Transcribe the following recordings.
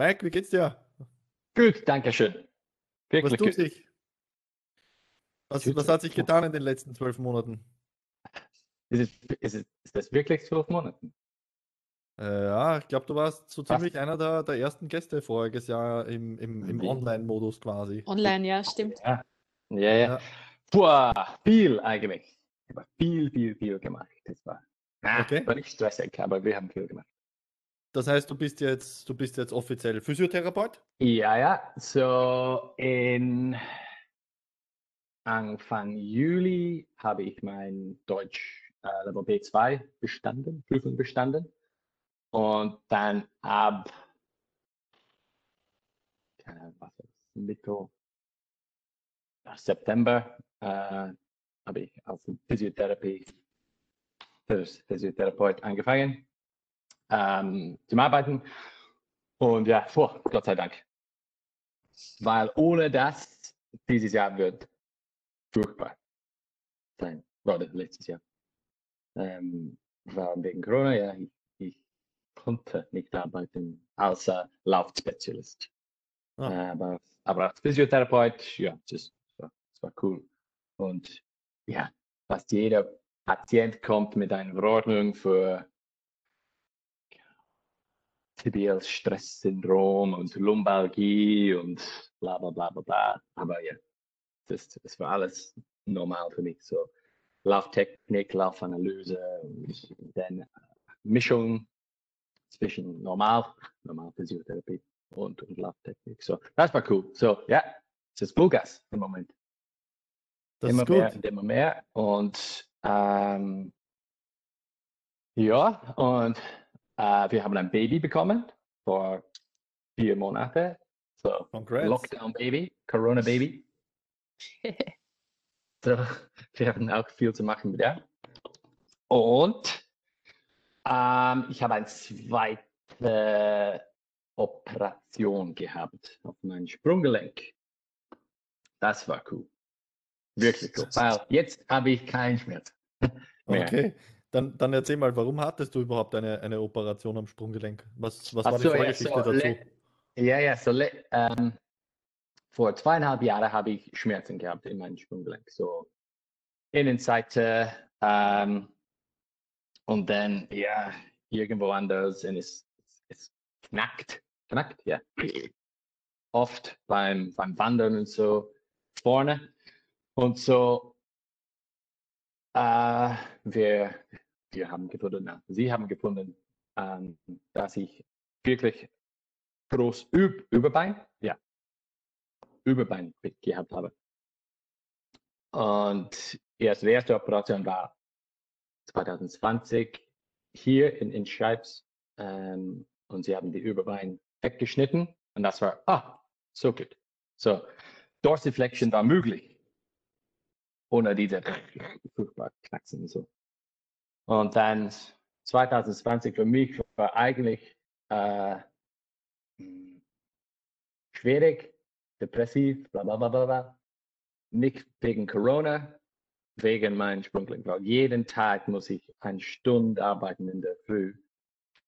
Mike, wie geht's dir? Gut, danke schön. Wirklich was tut gut. sich? Was, was, hat sich getan in den letzten zwölf Monaten? Ist, es, ist, es, ist das wirklich zwölf Monate? Äh, ja, ich glaube, du warst so ziemlich was? einer der, der, ersten Gäste voriges Jahr im, im, im Online-Modus quasi. Online, ja, stimmt. Ja, ja. ja. Puh, viel eigentlich. Ich habe viel, viel, viel gemacht. Das war, ah, okay. war nicht stressig, aber wir haben viel gemacht. Das heißt, du bist jetzt, du bist jetzt offiziell Physiotherapeut? Ja, ja. So in Anfang Juli habe ich mein Deutsch äh, Level B2 bestanden, Prüfung bestanden. Und dann ab keine was ist, Mitte September äh, habe ich als Physiotherapie Physiotherapeut angefangen ähm, zum Arbeiten. Und ja, vor, Gott sei Dank. Weil ohne das dieses Jahr wird furchtbar sein. Oder letztes Jahr. Ähm, war wegen Corona, ja, ich, ich konnte nicht arbeiten als äh, Laufspezialist. Oh. Aber, aber als Physiotherapeut, ja, das, das war cool. Und ja, fast jeder Patient kommt mit einer Verordnung für Stresssyndrom und Lumbalgie und bla bla bla bla bla. Aber ja, das, das war alles normal für mich. So Lauftechnik, Laufanalyse und dann Mischung zwischen normal, normal Physiotherapie und, und Lauftechnik. So, das war cool. So, ja, es ist Vollgas im Moment. Das immer mehr und immer mehr. Und ähm, ja, und äh, wir haben ein Baby bekommen vor vier Monaten. So, Congrats. Lockdown Baby, Corona Baby. so, wir haben auch viel zu machen mit der. Und ähm, ich habe eine zweite Operation gehabt auf mein Sprunggelenk. Das war cool. Wirklich cool. Weil jetzt habe ich keinen Schmerz. Mehr. Okay. Dann, dann erzähl mal, warum hattest du überhaupt eine, eine Operation am Sprunggelenk? Was, was war so, die Vorgeschichte ja, so, dazu? Ja, ja, so ähm, vor zweieinhalb Jahren habe ich Schmerzen gehabt in meinem Sprunggelenk. So Innenseite ähm, und dann ja irgendwo anders und es, es knackt. Knackt, ja. Oft beim, beim Wandern und so vorne. Und so äh, wir, wir haben gefunden, na, Sie haben gefunden, ähm, dass ich wirklich groß Üb Überbein, ja, Überbein gehabt habe. Und erst die erste Operation war 2020 hier in, in Schreibs ähm, und sie haben die Überbein weggeschnitten und das war, ah, so gut. So, Dorsiflexion war möglich ohne diese furchtbar Knacksen und so. Und dann 2020 für mich war eigentlich äh, schwierig, depressiv, bla bla bla bla. Nicht wegen Corona, wegen meinem Sprungling. Jeden Tag muss ich eine Stunde arbeiten in der Früh.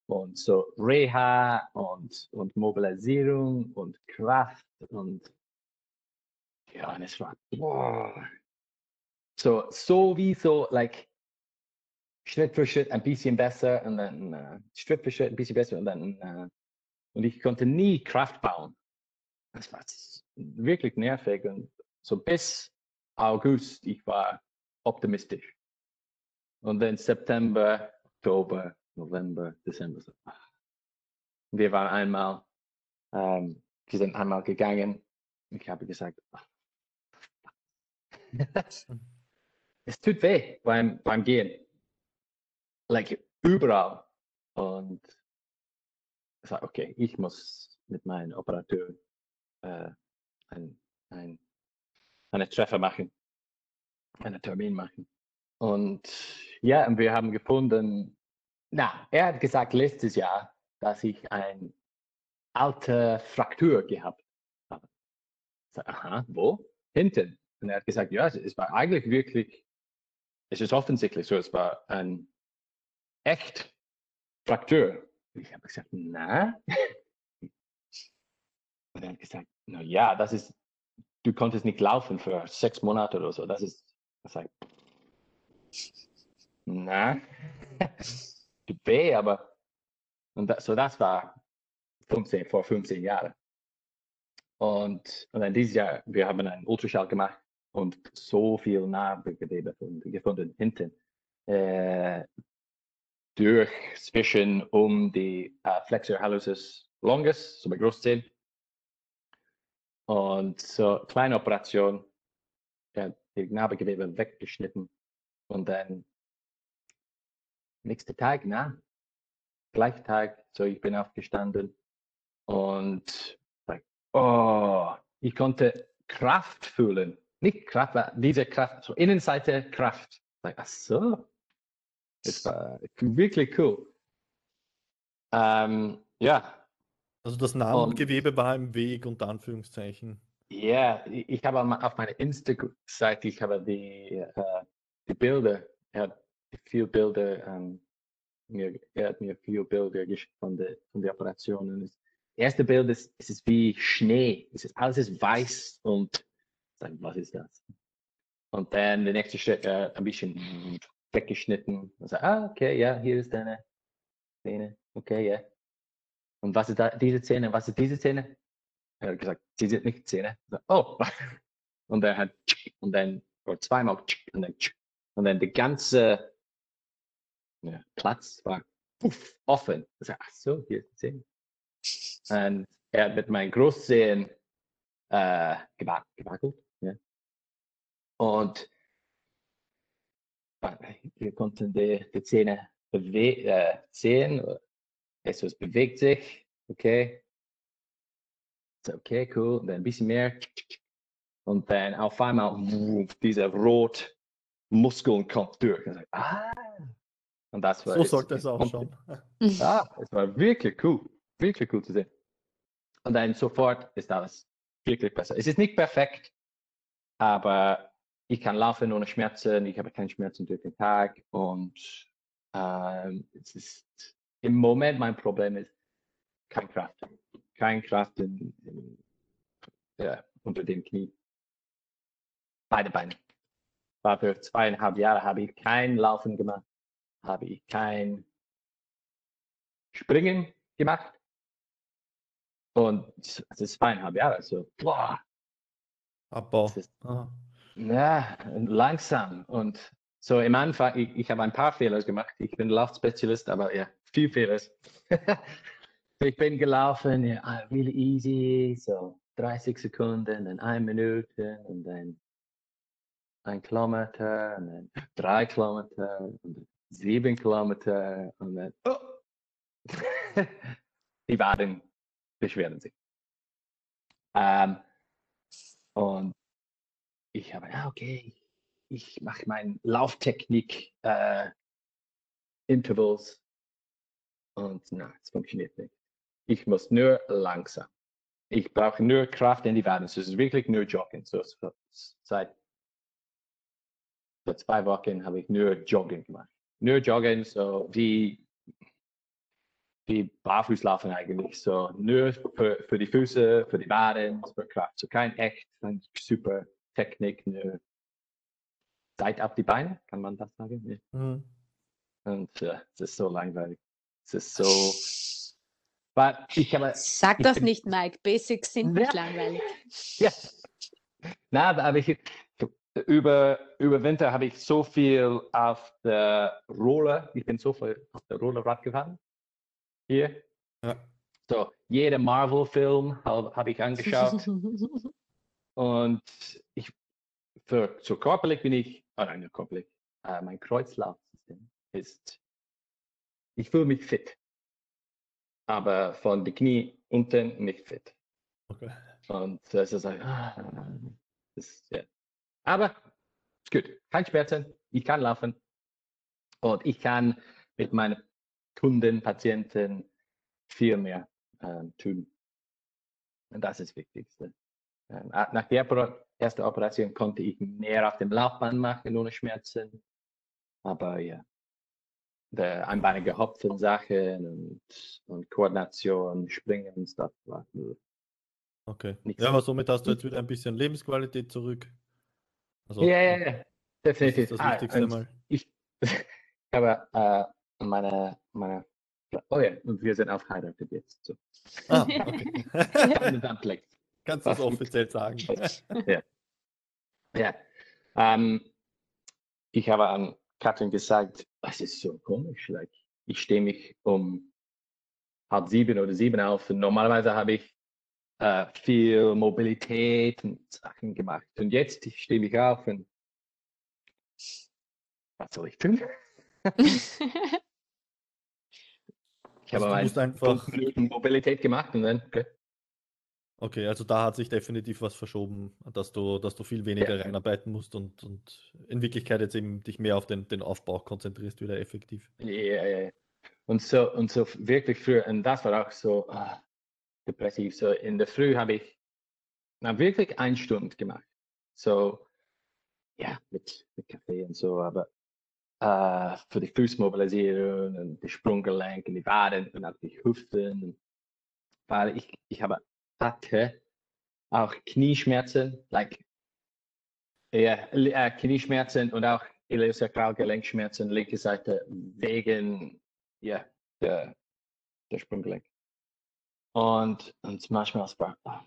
Und so Reha und, und Mobilisierung und Kraft und ja, und es war boah, so, sowieso, like, Schritt für Schritt ein bisschen besser und dann uh, Schritt für Schritt ein bisschen besser und dann, uh, und ich konnte nie Kraft bauen. Das war wirklich nervig und so bis August, ich war optimistisch. Und dann September, Oktober, November, Dezember. So. Wir waren einmal, ähm, wir sind einmal gegangen. Ich habe gesagt, es tut weh beim, beim Gehen. Like überall. Und ich sage, okay, ich muss mit meinem Operateur äh, ein, ein, eine Treffer machen, einen Termin machen. Und ja, und wir haben gefunden, na, er hat gesagt letztes Jahr, dass ich eine alte Fraktur gehabt habe. Ich sage, aha, wo? Hinten. Und er hat gesagt, ja, es war eigentlich wirklich es ist offensichtlich so, es war ein echt Fraktur. Ich habe gesagt, na, Und er hat gesagt, na ja, das ist, du konntest nicht laufen für sechs Monate oder so. Das ist, ich sag, na, tut weh, aber, und das, so das war 15, vor 15 Jahren. Und, und dann dieses Jahr, wir haben einen Ultraschall gemacht und so viel Narbengewebe gefunden hinten. Äh, durch zwischen um die äh, Flexor hallucis longus, so bei Großzehen. Und so kleine Operation, ja, die Narbengewebe weggeschnitten und dann nächster Tag, na, gleich Tag, so ich bin aufgestanden und oh, ich konnte Kraft fühlen. Nicht Kraft, diese Kraft, so Innenseite Kraft. Ach so, es war wirklich cool. Ähm, ja. Also das Narbengewebe war im Weg, unter Anführungszeichen. Ja, yeah, ich habe auf meiner Instagram-Seite, ich habe die, uh, die Bilder, er hat viele Bilder, um, mir, er hat mir viele Bilder geschickt von der, von der Operation. Und das erste Bild ist, es ist wie Schnee, es ist, alles ist weiß und was ist das? Und dann der nächste Schritt, uh, ein bisschen weggeschnitten. Und so, ah, okay, ja, hier ist deine Zähne. Okay, ja. Und was ist da, diese Zähne? Was ist diese Zähne? Er hat gesagt, sie sind nicht Zähne. So, oh. Und er hat, und dann, oder zweimal, und dann, und dann der ganze ja, Platz war offen. Ich sag, ach so, hier ist die Zähne. Und er hat mit meinen Großzehen äh, gewackelt. Und wir konnten die, die Zähne äh, sehen. Es bewegt sich. Okay. Okay, cool. Und dann ein bisschen mehr. Und dann auf einmal dieser rot Muskeln kommt durch. Und, ah. und das war so sollte es auch schon. Ja, es war wirklich cool. Wirklich cool zu sehen. Und dann sofort ist alles wirklich besser. Es ist nicht perfekt, aber ich kann laufen ohne Schmerzen, ich habe keine Schmerzen durch den Tag und ähm, es ist im Moment mein Problem ist keine Kraft. Keine Kraft in, in, ja, unter dem Knie. Beide Beine. War für zweieinhalb Jahre habe ich kein Laufen gemacht, habe ich kein Springen gemacht. Und es ist zweieinhalb Jahre, also boah. Abbau. Ist, ja, langsam. Und so im Anfang, ich, ich habe ein paar Fehler gemacht. Ich bin Laufspezialist, aber ja, viel Fehler. ich bin gelaufen, ja, really easy, so 30 Sekunden, dann eine Minute und dann ein Kilometer und dann drei Kilometer und dann sieben Kilometer und dann, oh. die Waden beschweren sich. Ähm, und ich habe, ja, okay, ich mache meine Lauftechnik, äh, Intervals und na, es funktioniert nicht. Ich muss nur langsam. Ich brauche nur Kraft in die Waden. Es ist wirklich nur Joggen. So, seit vor zwei Wochen habe ich nur Joggen gemacht. Nur Joggen, so wie, wie Barfußlaufen eigentlich. So nur für, für die Füße, für die Waden, für Kraft. So kein echt, ein super Technik, eine Zeit auf die Beine, kann man das sagen? Ja. Mhm. Und äh, es ist so langweilig. Es ist so. Aber ich habe, Sag ich das bin, nicht, Mike. Basics sind nicht langweilig. Ja. Na, aber ich, über, über Winter habe ich so viel auf der Roller, ich bin so viel auf der Rollerrad gefahren. Hier. Ja. So, jeder Marvel-Film habe hab ich angeschaut. Und ich, für, zur körperlich bin ich, oh nein, körperlich, äh, mein Kreuzlaufsystem ist, ich fühle mich fit. Aber von den Knie unten nicht fit. Okay. Und das ist, ah, das, ja. Aber ist gut, kein Schmerzen, ich kann laufen. Und ich kann mit meinen Kunden, Patienten viel mehr äh, tun. Und das ist das Wichtigste. Nach der ersten Operation konnte ich mehr auf dem Laufband machen ohne Schmerzen. Aber ja, der einbeinige Hopfen Sachen und, und Koordination, Springen und Stuff war Okay. Nichts. Ja, aber somit hast du jetzt wieder ein bisschen Lebensqualität zurück. Also, Ja, ja, ja, das definitiv. ist das Ah, Wichtigste und mal. Ich habe äh, meine, meine, oh ja, und wir sind auch verheiratet jetzt. So. Ah, okay. Meine Dampfleck. Kannst du gut. offiziell sagen? Ja. Ähm, ich habe an Katrin gesagt, es ist so komisch. Like, ich stehe mich um halb sieben oder sieben auf und normalerweise habe ich äh, viel Mobilität und Sachen gemacht. Und jetzt ich stehe mich auf und was soll ich tun? Ich Also habe musst einfach- Mobilität gemacht und dann okay. Okay, also da hat sich definitiv was verschoben, dass du, dass du viel weniger Ja. reinarbeiten musst und, und in Wirklichkeit jetzt eben dich mehr auf den, den Aufbau konzentrierst, wieder effektiv. Ja, ja, ja. Und so, und so wirklich früh, und das war auch so ah, depressiv. So in der Früh habe ich na, wirklich eine Stunde gemacht. So, ja, mit, mit Kaffee und so, aber äh, für die Fußmobilisierung und die Sprunggelenke, die Waden und auch die Hüften. Weil ich, ich habe hatte auch Knieschmerzen, like, ja, äh, Knieschmerzen und auch Iliosakralgelenkschmerzen, linke Seite, wegen ja, der, der Sprunggelenk. Und, und manchmal war ah,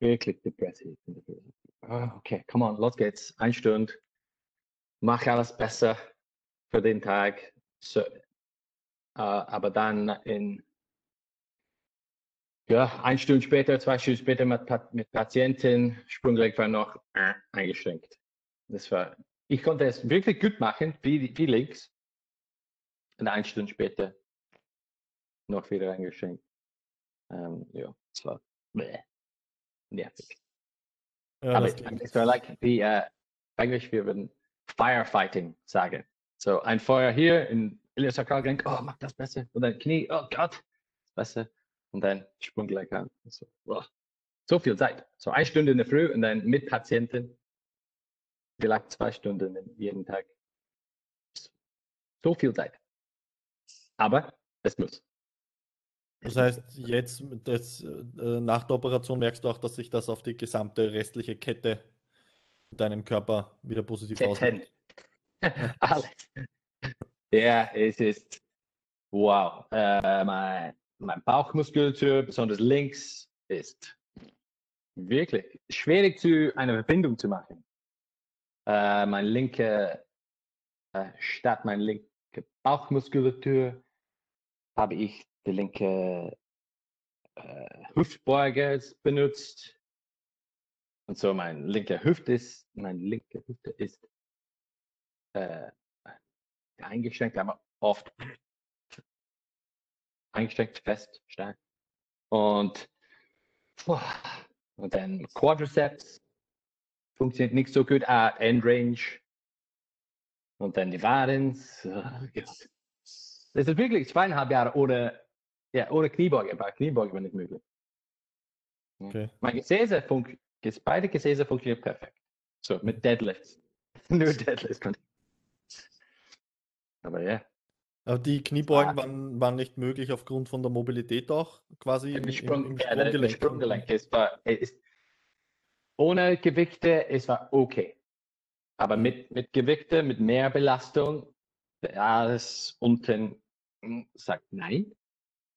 wirklich depressiv. Ah, okay, come on, los geht's. Eine Stunde. Mach alles besser für den Tag. So, äh, aber dann in ja, eine Stunde später, zwei Stunden später mit, mit Patientin, Sprunggelenk war noch äh, eingeschränkt. Das war, ich konnte es wirklich gut machen, wie, wie links. Und eine Stunde später noch wieder eingeschränkt. Ähm, ja, es war bäh, nervig. Ja, Aber es war like, wie äh, Englisch, wir würden Firefighting sagen. So ein Feuer hier in Iliosakralgelenk, oh, mach das besser. Und dann Knie, oh Gott, besser. Und dann Sprunggelenk an. So, boah. so viel Zeit. So eine Stunde in der Früh und dann mit Patienten. Vielleicht zwei Stunden jeden Tag. So viel Zeit. Aber es muss. Das heißt, jetzt das, äh, nach der Operation merkst du auch, dass sich das auf die gesamte restliche Kette in deinem Körper wieder positiv auswirkt. Alles. Ja, es ist wow. Äh, mein, mein Bauchmuskulatur, besonders links, ist wirklich schwierig zu einer Verbindung zu machen. Äh, mein linke, äh, statt mein linke Bauchmuskulatur habe ich die linke äh, Hüftbeuge benutzt. Und so mein linker Hüft ist, meine linke Hüfte ist äh, eingeschränkt, aber oft eingeschränkt, fest, stark. Und, puh, und dann Quadriceps funktioniert nicht so gut, ah, Endrange. Und dann die. Oh Gott. Das ist wirklich zweieinhalb Jahre ohne, ja, ohne Kniebeuge. Bei Kniebeuge war nicht möglich. Okay. Mein Gesäße fun ges- beide Gesäße funktionieren perfekt. So, mit Deadlifts. Nur Deadlifts. Aber ja, Aber die Kniebeugen Ah. waren, waren nicht möglich aufgrund von der Mobilität auch quasi im, im im, Sprung, im ja, der- der Sprunggelenk. Sprunggelenk. Es war, es ohne Gewichte, es war okay. Aber mit, mit Gewichte, mit mehr Belastung, alles unten mm, sagt nein.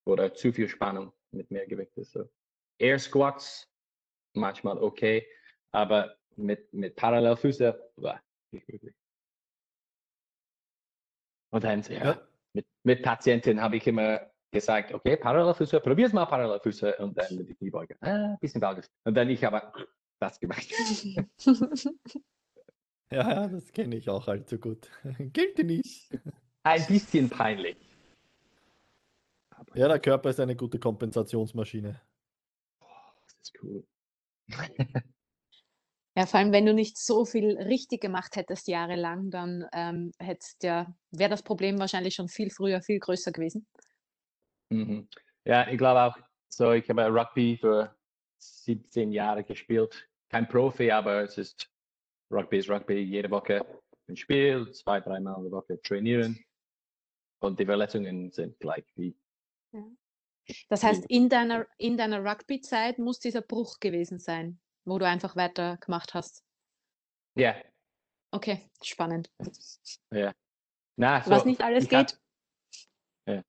Oder zu viel Spannung mit mehr Gewichte. So. Air Squats, manchmal okay, aber mit, mit Parallelfüße, war nicht möglich. Und dann, ja, Ja. Mit, Patienten habe ich immer gesagt, okay, Parallelfüße, probier's mal Parallelfüße und dann die Kniebeuge. Ah, bisschen Balges. Und dann ich aber das gemacht. Ja, das kenne ich auch allzu gut. Gilt nicht. Ein bisschen peinlich. Ja, der Körper ist eine gute Kompensationsmaschine. das ist cool. Ja, vor allem, wenn du nicht so viel richtig gemacht hättest jahrelang, dann ähm, ja, wäre das Problem wahrscheinlich schon viel früher, viel größer gewesen. Mhm. Ja, ich glaube auch, so ich habe Rugby für 17 Jahre gespielt. Kein Profi, aber es ist Rugby ist Rugby. Jede Woche ein Spiel, zwei, dreimal in der Woche trainieren. Und die Verletzungen sind gleich wie Ja. Das heißt, in deiner, in deiner Rugby-Zeit muss dieser Bruch gewesen sein, wo du einfach weitergemacht hast. Ja, Okay, spannend. ja. Na, Was so, nicht alles ich hat- geht.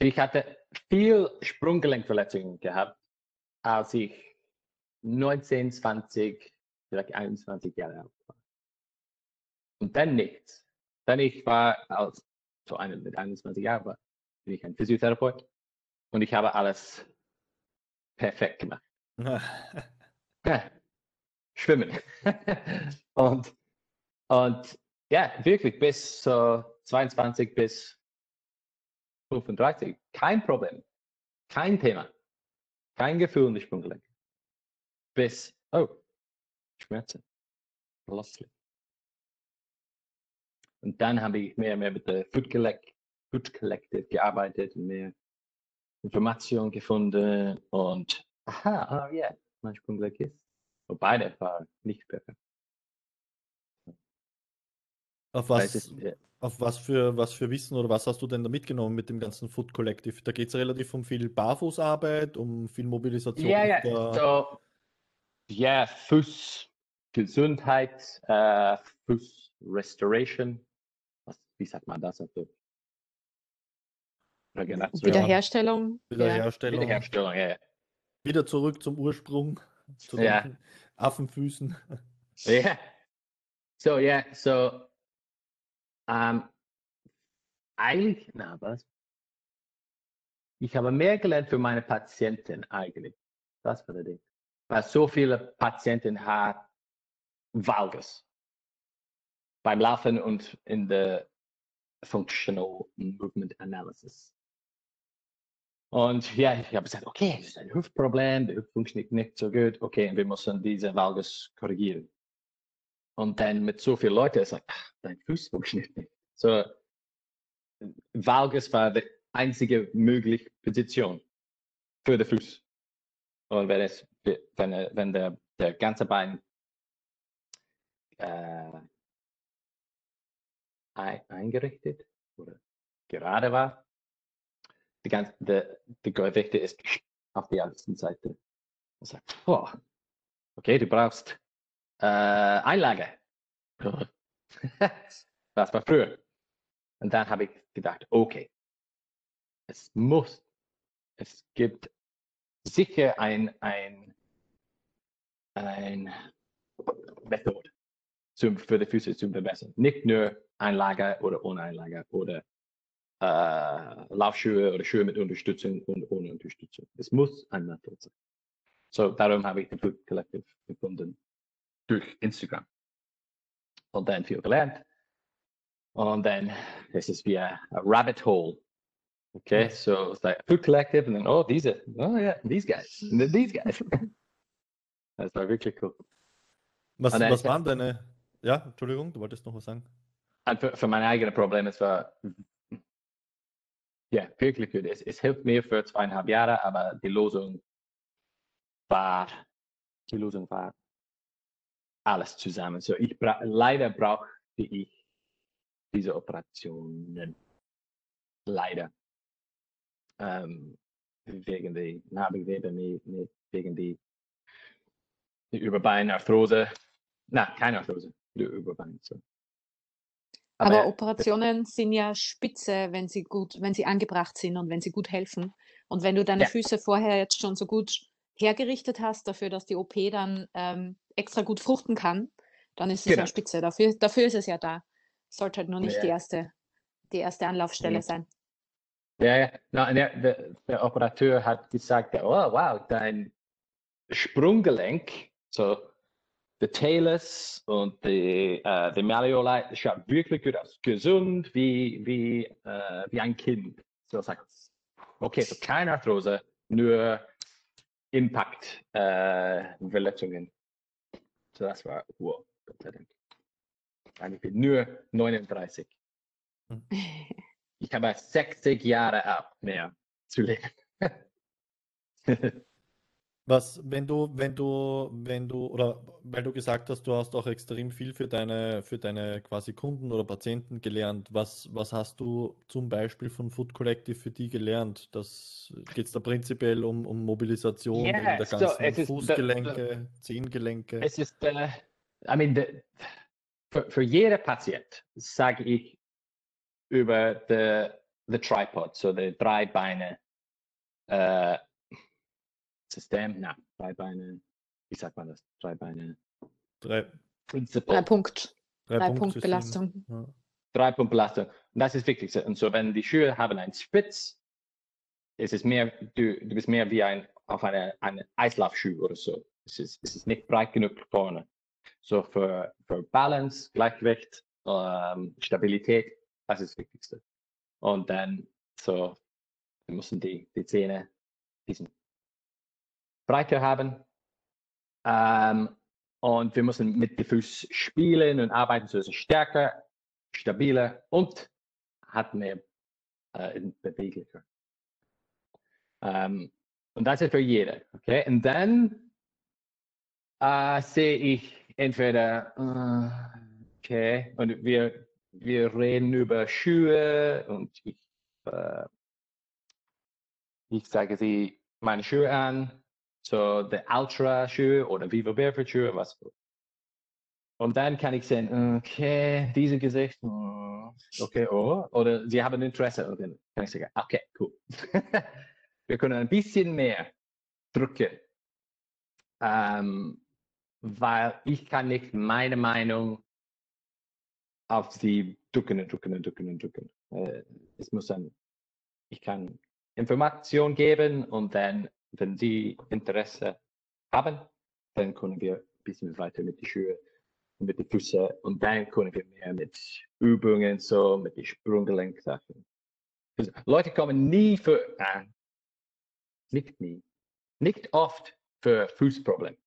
Ich hatte viel Sprunggelenkverletzungen gehabt, als ich 19, 20, vielleicht 21 Jahre alt war. Und dann nichts. Dann ich war als so einer mit 21 Jahren war, bin ich ein Physiotherapeut und ich habe alles perfekt gemacht. Ja, schwimmen. und, und ja, wirklich bis so 22 bis 35, kein Problem, kein Thema, kein Gefühl in die Sprunggelenk. Bis, oh, Schmerzen, plötzlich. Und dann habe ich mehr und mehr mit der Food, Collect, Food Collective gearbeitet und mehr Informationen gefunden und aha, ah ja, mein Sprunggelenk ist. Wobei der war nicht perfekt. Auf was, ist, ja, auf was für, was für Wissen oder was hast du denn da mitgenommen mit dem ganzen Food Collective? Da geht es relativ um viel Barfußarbeit, um viel Mobilisation. Ja, ja, so, ja, Fuß, Gesundheit, äh, Fuß Restoration. Was, wie sagt man das auf. Wiederherstellung. Ja. Wiederherstellung. Wiederherstellung, ja. ja. Wieder zurück zum Ursprung, zu den Ja. Affenfüßen. Ja. So, ja, so, ähm, eigentlich, na, was? Ich habe mehr gelernt für meine Patienten eigentlich. Das war der Ding. Weil so viele Patienten haben Valgus beim Laufen und in der Functional Movement Analysis. Und ja, ich habe gesagt, okay, das ist ein Hüftproblem, der Hüft funktioniert nicht so gut, okay, wir müssen diese Valgus korrigieren. Und dann mit so vielen Leuten ist like, ach, dein Fuß funktioniert nicht. So, Valgus war die einzige mögliche Position für den Fuß. Und wenn es, wenn, wenn der, der ganze Bein äh, ei- eingerichtet oder gerade war, die ganze, der, die Gewichte ist auf die andere Seite. Und sagt, oh, okay, du brauchst äh, Einlage. das war früher. Und dann habe ich gedacht, okay, es muss, es gibt sicher ein, ein, ein Methode zum, für die Füße zu verbessern. Nicht nur Einlage oder ohne Einlage oder äh, Laufschuhe oder Schuhe mit Unterstützung und ohne Unterstützung. Es muss ein Methode sein. So, darum habe ich den Food Collective gefunden durch Instagram. Und dann viel gelernt. Und dann ist es wie ein Rabbit Hole. Okay, so it's like Food Collective and then, oh, diese, oh yeah, these guys, these guys. das war wirklich cool. Was, Und dann was waren deine. Ja, Entschuldigung, du wolltest noch was sagen. Und für, für mein eigenes Problem, es war, ja, wirklich gut. Es, es hilft mir für zweieinhalb Jahre, aber die Lösung war, die Lösung war alles zusammen. So, ich bra leider brauchte ich diese Operationen. Leider. Ähm, wegen der nicht wegen die, die Überbeinarthrose. Na, keine Arthrose, die Überbein. So. Aber Operationen sind ja spitze, wenn sie gut, wenn sie angebracht sind und wenn sie gut helfen. Und wenn du deine Ja. Füße vorher jetzt schon so gut hergerichtet hast, dafür, dass die OP dann ähm, extra gut fruchten kann, dann ist es Genau. ja spitze. Dafür, dafür ist es ja da. Sollte halt nur nicht Ja. die erste, die erste Anlaufstelle Mhm. sein. Ja, ja. Na, der, der, der Operateur hat gesagt, oh wow, dein Sprunggelenk, so der Talus und die, äh, die Malleoli, schaut wirklich gut aus. Gesund wie, wie, äh, wie ein Kind. So sagt Okay, so keine Arthrose, nur Impact äh, Verletzungen. So das war, wow, Gott sei Dank. Und Ich bin nur 39. Ich habe 60 Jahre ab mehr zu leben. Was, wenn du, wenn du, wenn du, oder weil du gesagt hast, du hast auch extrem viel für deine, für deine quasi Kunden oder Patienten gelernt. Was, was hast du zum Beispiel von Food Collective für die gelernt? Das geht es da prinzipiell um, um Mobilisation in der so, ganzen ist- Fußgelenke, Zehengelenke. Es ist, äh, I mean, the, für, für jede Patient sage ich über the, the Tripod, so die drei Beine äh, System, na, drei Beine, wie sagt man das? Drei Beine Drei, Drei Principle, Punkt, drei drei Punkt. Belastung. Ja. drei Punkt Belastung. Und das ist wichtig. Und so, wenn die Schuhe haben einen Spitz, ist es mehr, du, du bist mehr wie ein, auf eine, eine Eislaufschuh oder so. Es ist, es ist nicht breit genug vorne. So für, für Balance, Gleichgewicht, ähm, Stabilität, das ist das Wichtigste. Und dann so, wir müssen die, die Zähne diesen breiter haben. Ähm, und wir müssen mit dem Fuß spielen und arbeiten, so ist es stärker, stabiler und hat mehr äh, beweglicher. Ähm, und das ist für jeder. Okay, und dann äh, sehe ich entweder, äh, okay, und wir, wir reden über Schuhe und ich, äh, ich sage sie meine Schuhe an, so der Ultra-Schuhe oder Vivo Barefoot Schuhe, was. Und dann kann ich sehen, okay, dieses Gesicht, hm, okay, oh, oder sie haben Interesse, und dann kann ich sagen, okay, cool. Wir können ein bisschen mehr drücken, ähm, weil ich kann nicht meine Meinung auf sie drücken und drücken und drücken und drücken. Äh, es muss dann, ich kann Information geben und dann, wenn sie Interesse haben, dann können wir ein bisschen weiter mit den Schuhen und mit den Füßen und dann können wir mehr mit Übungen, so mit den Sprunggelenk-Sachen. Also, Leute kommen nie für, äh, nicht nie, nicht oft für Fußprobleme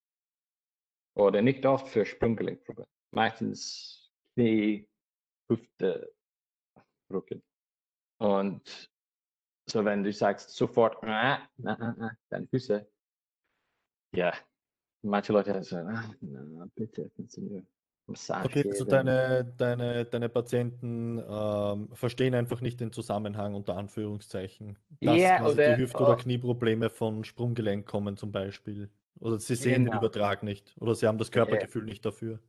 oder nicht oft für Sprunggelenkprobleme. Meistens Knie, Hüfte, Rücken. Und so, wenn du sagst sofort, ah, na, na, na, deine Füße, ja, manche Leute sagen, ah, na, bitte, kannst du mir Massage Okay, also geben? deine, deine, deine Patienten ähm, verstehen einfach nicht den Zusammenhang unter Anführungszeichen, dass Ja, quasi oder- die Hüft- oder oh. Knieprobleme von Sprunggelenk kommen zum Beispiel. Oder sie sehen den Genau. Übertrag nicht. Oder sie haben das Körpergefühl nicht dafür.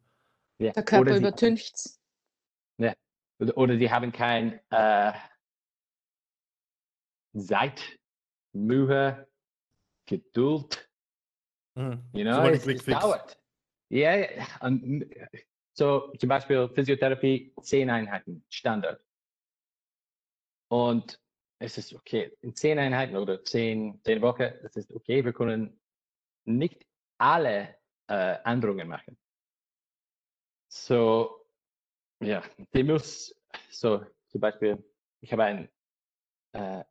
Ja, Der Körper oder sie- übertüncht. Oder, oder die haben kein äh, Zeit, Mühe, Geduld. Mhm. You know, es, es dauert. Ja, und so zum Beispiel Physiotherapie, zehn Einheiten, Standard. Und es ist okay, in zehn Einheiten oder zehn, zehn Wochen, es ist okay, wir können nicht alle äh, Änderungen machen. So, ja, die muss, so zum Beispiel, ich habe ein, äh,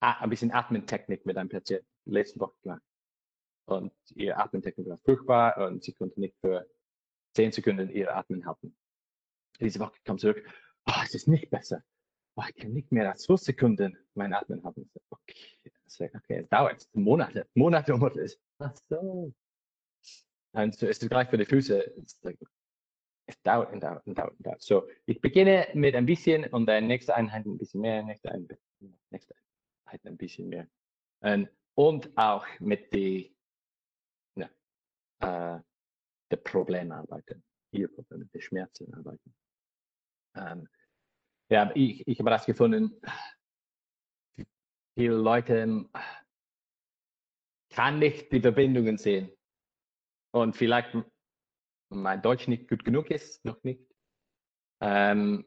ein bisschen Atmentechnik mit einem Patienten letzte Woche gemacht. Und ihre Atmentechnik war furchtbar und sie konnte nicht für zehn Sekunden ihr Atmen halten. Diese Woche kam zurück, oh, es ist nicht besser. Oh, ich kann nicht mehr als zwei Sekunden mein Atmen halten. Okay, okay, es dauert Monate, Monate und Monate. Ach so. Und so ist es gleich für die Füße. Es, dauert und dauert und dauert dauert. So, ich beginne mit ein bisschen und dann nächste Einheit ein bisschen mehr, nächste Einheit, nächste Einheit ein bisschen mehr. Und, und auch mit die, ja, äh, der Probleme arbeiten. Ihr Problem mit den Schmerzen arbeiten. Ähm, ja, ich, ich habe das gefunden, viele Leute ähm, kann nicht die Verbindungen sehen. Und vielleicht mein Deutsch nicht gut genug ist, noch nicht. Ähm,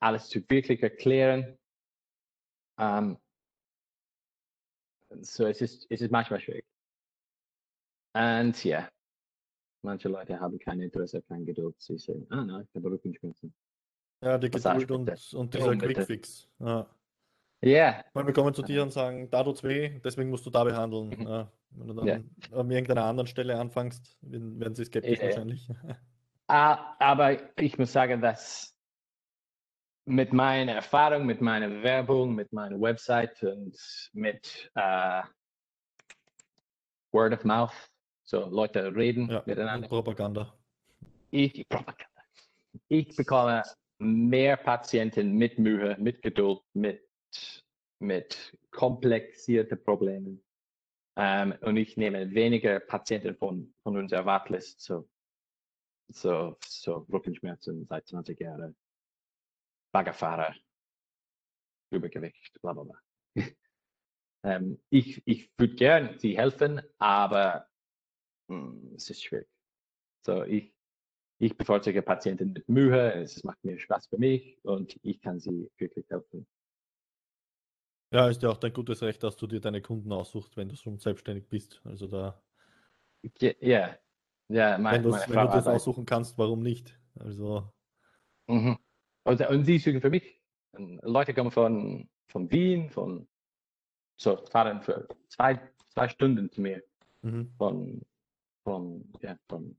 alles zu wirklich erklären. Ähm, so es ist, es ist manchmal schwierig. Und ja, manche Leute haben kein Interesse, keine Geduld. Sie sagen, ah nein, ich habe Rückenschmerzen. Ja, die Geduld und, und dieser. Quickfix. Ja. Ja, Weil wir kommen zu dir und sagen, da tut's weh, deswegen musst du da behandeln. Mhm. Ja. Wenn du dann Ja. an irgendeiner anderen Stelle anfängst, werden sie skeptisch ja. wahrscheinlich. Ah, aber ich muss sagen, dass mit meiner Erfahrung, mit meiner Werbung, mit meiner Website und mit äh, Word of Mouth. So Leute reden Ja, miteinander. Propaganda. Ich, Propaganda. Ich bekomme mehr Patienten mit Mühe, mit Geduld, mit, mit komplexierten Problemen. Ähm, und ich nehme weniger Patienten von, von unserer Warteliste, so, so, so Rückenschmerzen seit 20 Jahren, Baggerfahrer, Übergewicht, bla bla bla. ähm, ich ich würde gern sie helfen, aber hm, es ist schwierig. So, ich, ich bevorzuge Patienten mit Mühe, es macht mir Spaß für mich und ich kann sie wirklich helfen. Ja, ist ja auch dein gutes Recht, dass du dir deine Kunden aussuchst, wenn du schon selbstständig bist. Also da, Ja, ja, ja wenn meine, wenn Frau du das aussuchen kannst, warum nicht? Also, Mhm. Und, und sie suchen für mich. Leute kommen von, von Wien, von so fahren für zwei, zwei Stunden zu mir mhm. von, von, ja, von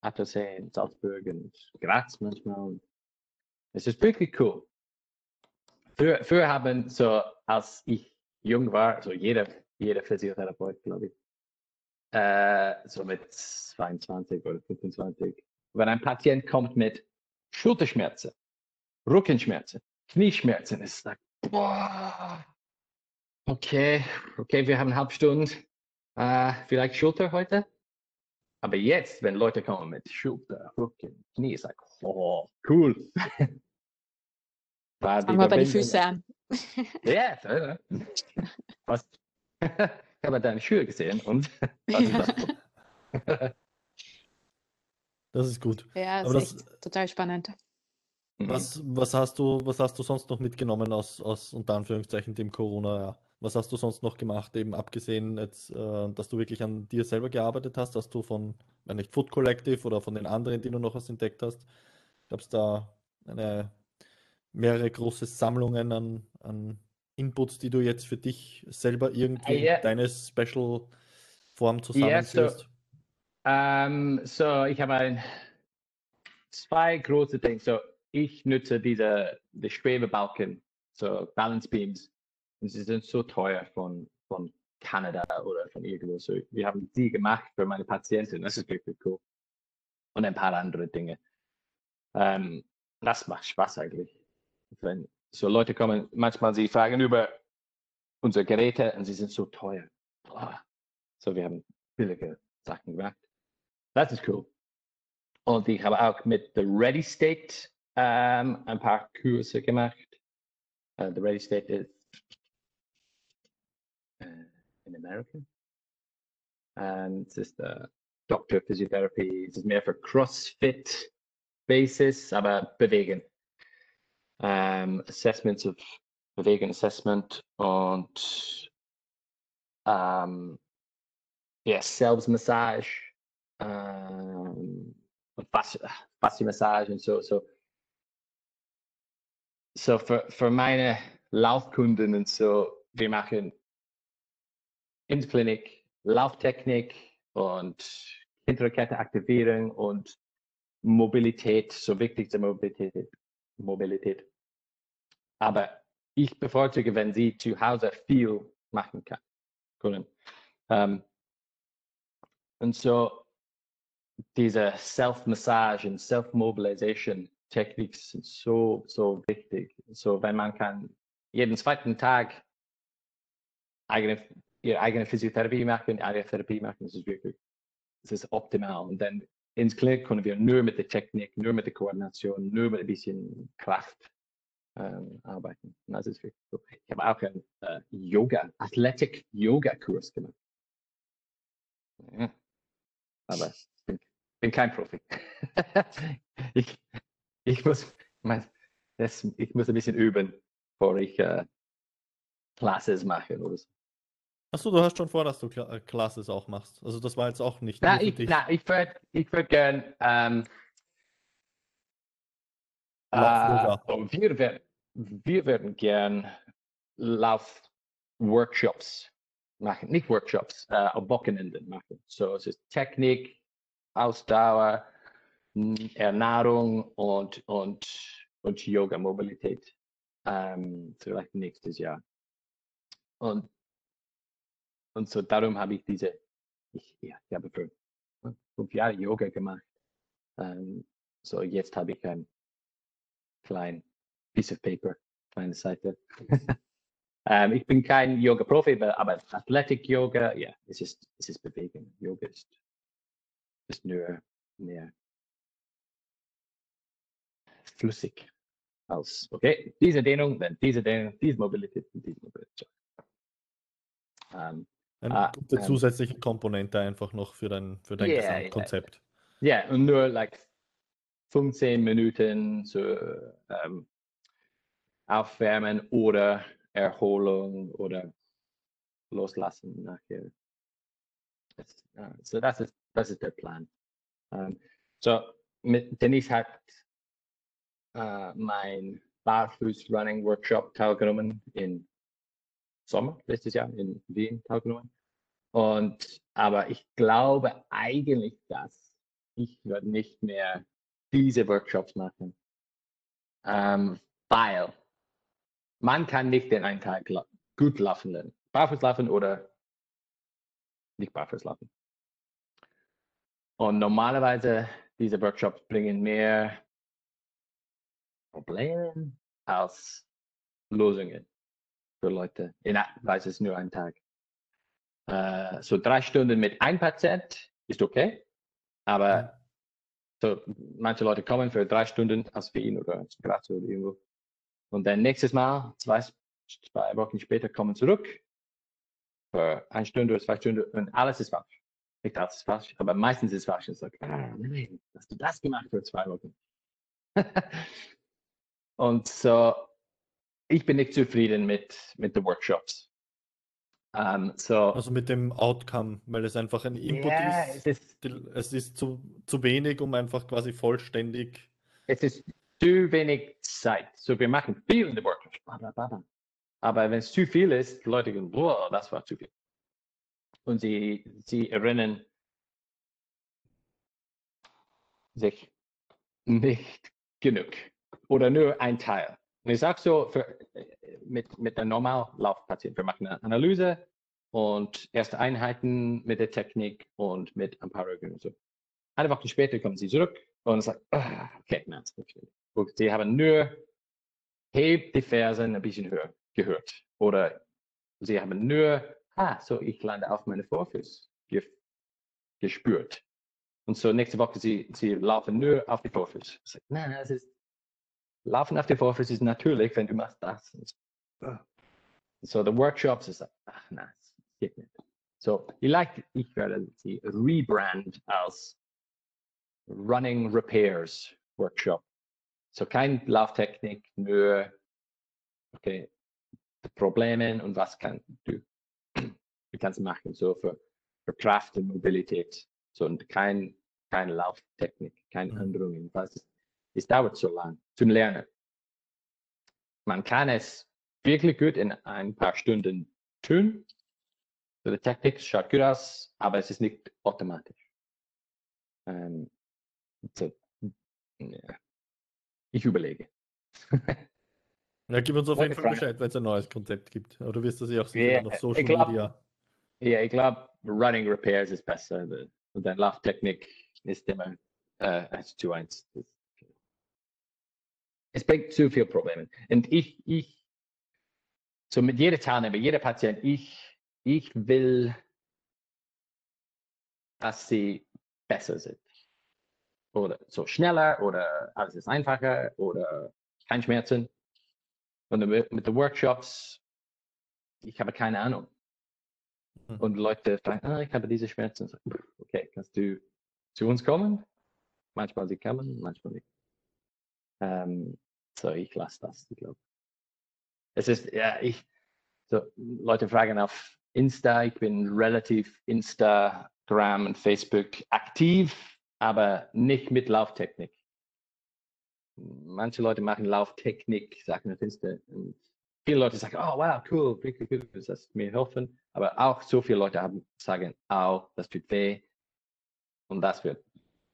Attersee in Salzburg und Graz manchmal. Es ist wirklich cool. Früher, früher haben so, als ich jung war, so jeder, jeder Physiotherapeut, glaube ich, äh, so mit 22 oder 25, wenn ein Patient kommt mit Schulterschmerzen, Rückenschmerzen, Knieschmerzen, ist es like, boah, okay, okay, wir haben eine halbe Stunde, äh, vielleicht Schulter heute. Aber jetzt, wenn Leute kommen mit Schulter, Rücken, Knie, ist like, oh, cool. War Fangen wir bei den Füßen an. Ja, ja, ja. Was? Ich habe deine Schuhe gesehen und ist das? Das ist gut. Ja, Aber ist das- echt total spannend. Mhm. Was, was hast du, was hast du sonst noch mitgenommen aus, aus unter Anführungszeichen dem Corona-Jahr? Was hast du sonst noch gemacht, eben abgesehen jetzt, äh, dass du wirklich an dir selber gearbeitet hast, dass du von, wenn nicht Food Collective oder von den anderen, die du noch was entdeckt hast, gab es da eine, mehrere große Sammlungen an, an Inputs, die du jetzt für dich selber irgendwie in deine Special Form Ja, so- zusammenführst? Ähm, so, ich habe ein, zwei große Dinge. So, ich nutze diese die Schwebebalken, so Balance Beams. Und sie sind so teuer von, von Kanada oder von irgendwo. So, wir haben die gemacht für meine Patienten. Das ist wirklich cool. Und ein paar andere Dinge. Ähm, das macht Spaß eigentlich. Wenn so Leute kommen, manchmal sie fragen über unsere Geräte und sie sind so teuer. Boah. So, wir haben billige Sachen gemacht. Das ist cool. Und ich habe auch mit The Ready State ähm, ein paar Kurse gemacht. Uh, the Ready State ist äh, in Amerika. Und es ist äh, Doctor Physiotherapy. Es ist mehr für CrossFit Basis, aber bewegen. Ähm, Assessments of Bewegen Assessment und ähm, ja, Selbstmassage ähm, und Faszi- Faszienmassage und so. So, so für, für meine Laufkunden und so, wir machen in der Klinik Lauftechnik und hintere Kette Aktivierung und Mobilität, so wichtigste Mobilität. Mobilität. Aber ich bevorzuge, wenn Sie zu Hause viel machen kann, können. Ähm, und so diese Self-Massage und Self-Mobilization Techniken sind so, so wichtig. So, wenn man kann jeden zweiten Tag eigene, ihre eigene Physiotherapie machen, eigene Therapie machen, das ist wirklich, das ist optimal. Und dann ins Klinik können wir nur mit der Technik, nur mit der Koordination, nur mit ein bisschen Kraft ähm, arbeiten. Und das ist wirklich so. Ich habe auch einen äh, Yoga, Athletic Yoga Kurs gemacht. Ja. Aber ich bin, bin kein Profi. ich, ich muss, mein, das, ich muss ein bisschen üben, bevor ich äh, Classes mache oder so. Achso, du hast schon vor, dass du Kla äh, Classes auch machst. Also das war jetzt auch nicht Na, ich, dich. na, ich würde ich würd gern, ähm, äh, wir, wer- wir würden gern Lauf-Workshops machen, nicht Workshops, äh, am Wochenende machen. So, es ist Technik, Ausdauer, Ernährung und, und, und Yoga-Mobilität. Ähm, vielleicht nächstes Jahr. Und, und so darum habe ich diese ich, ja, ich habe für fünf Jahre Yoga gemacht. Ähm, so jetzt habe ich ein klein Piece of Paper, kleine Seite. ähm, ich bin kein Yoga-Profi, aber Athletic-Yoga, ja, es ist, es ist Bewegung. Yoga ist, ist nur mehr flüssig als, okay, diese Dehnung, dann diese Dehnung, diese Mobilität und diese Mobilität. Ähm, Eine ah, gute ähm, zusätzliche Komponente einfach noch für dein, für dein yeah, Gesamtkonzept. Ja, yeah. yeah, und nur like 15 Minuten zu ähm, aufwärmen oder Erholung oder loslassen nachher. Das, uh, so das ist, das ist der Plan. Um, ähm, so, mit Denise hat uh, mein Barfuß-Running-Workshop teilgenommen im Sommer letztes Jahr in Wien teilgenommen. Und aber ich glaube eigentlich, dass ich werde nicht mehr diese Workshops machen, ähm, weil man kann nicht den einen Tag gut laufen lernen. Barfuß laufen oder nicht barfuß laufen. Und normalerweise diese Workshops bringen mehr Probleme als Lösungen für Leute. In weiß es nur ein Tag. Äh, so drei Stunden mit ein Patient ist okay, aber so manche Leute kommen für drei Stunden aus Wien oder Graz oder irgendwo und dann nächstes Mal, zwei, zwei Wochen später, kommen zurück für eine Stunde oder zwei Stunden und alles ist falsch. Nicht alles ist falsch, aber meistens ist es falsch. Ich sage, ah, nein, hast du das gemacht für zwei Wochen? und so, ich bin nicht zufrieden mit, mit den Workshops. Um, ähm, so, also mit dem Outcome, weil es einfach ein Input yeah, ist. Es ist, es ist zu, zu wenig, um einfach quasi vollständig. Es ist zu wenig Zeit. So, wir machen viel in der Workshops. Aber wenn es zu viel ist, die Leute gehen, boah, das war zu viel. Und sie, sie erinnern sich nicht genug oder nur ein Teil. Und ich sage so, für, mit, mit der Normallaufpatient, wir machen eine Analyse und erste Einheiten mit der Technik und mit ein paar Übungen. So. Eine Woche später kommen sie zurück und sagen, ah, okay, nein, das. Sie haben nur hebt die Fersen ein bisschen höher gehört. Oder sie haben nur, ah, so ich lande auf meine Vorfüße ge gespürt. Und so nächste Woche, sie, sie laufen nur auf die Vorfüße. Nein, es ist, laufen auf die Vorfüße ist natürlich, wenn du machst das. So, the Workshops ist, ach nein, geht nicht. So, vielleicht, ich werde sie rebrand als Running Repairs Workshop. So kein Lauftechnik, nur okay, Probleme und was kann du, du kannst machen, so für, für Kraft und Mobilität. So und kein, keine Lauftechnik, keine mhm. Änderungen. Was, es dauert so lang zum Lernen. Man kann es wirklich gut in ein paar Stunden tun. So, die Technik schaut gut aus, aber es ist nicht automatisch. Ähm, so, ja ich überlege. ja, gib uns auf jeden Fall Bescheid, wenn es ein neues Konzept gibt. Oder wirst du sie auch sicher yeah, auf Social glaub, Media? Ja, ich glaube, Running Repairs ist besser. Und dann Lauftechnik ist immer äh, 1 zu 1. Es bringt zu viele Probleme. Und ich, ich, so mit jeder Teilnehmer, jeder Patient, ich, ich will, dass sie besser sind oder so schneller oder alles ist einfacher oder kein Schmerzen. Und mit, mit den Workshops, ich habe keine Ahnung. Mhm. Und Leute fragen, ah, ich habe diese Schmerzen. Okay, kannst du zu uns kommen? Manchmal sie kommen, manchmal nicht. Ähm, so, ich lasse das, ich glaube. Es ist, ja, ich, so, Leute fragen auf Insta, ich bin relativ Instagram und Facebook aktiv aber nicht mit Lauftechnik. Manche Leute machen Lauftechnik, sagen das ist und viele Leute sagen, oh wow, cool, wirklich gut, das mir helfen. Aber auch so viele Leute haben, sagen, oh, das tut weh und das wird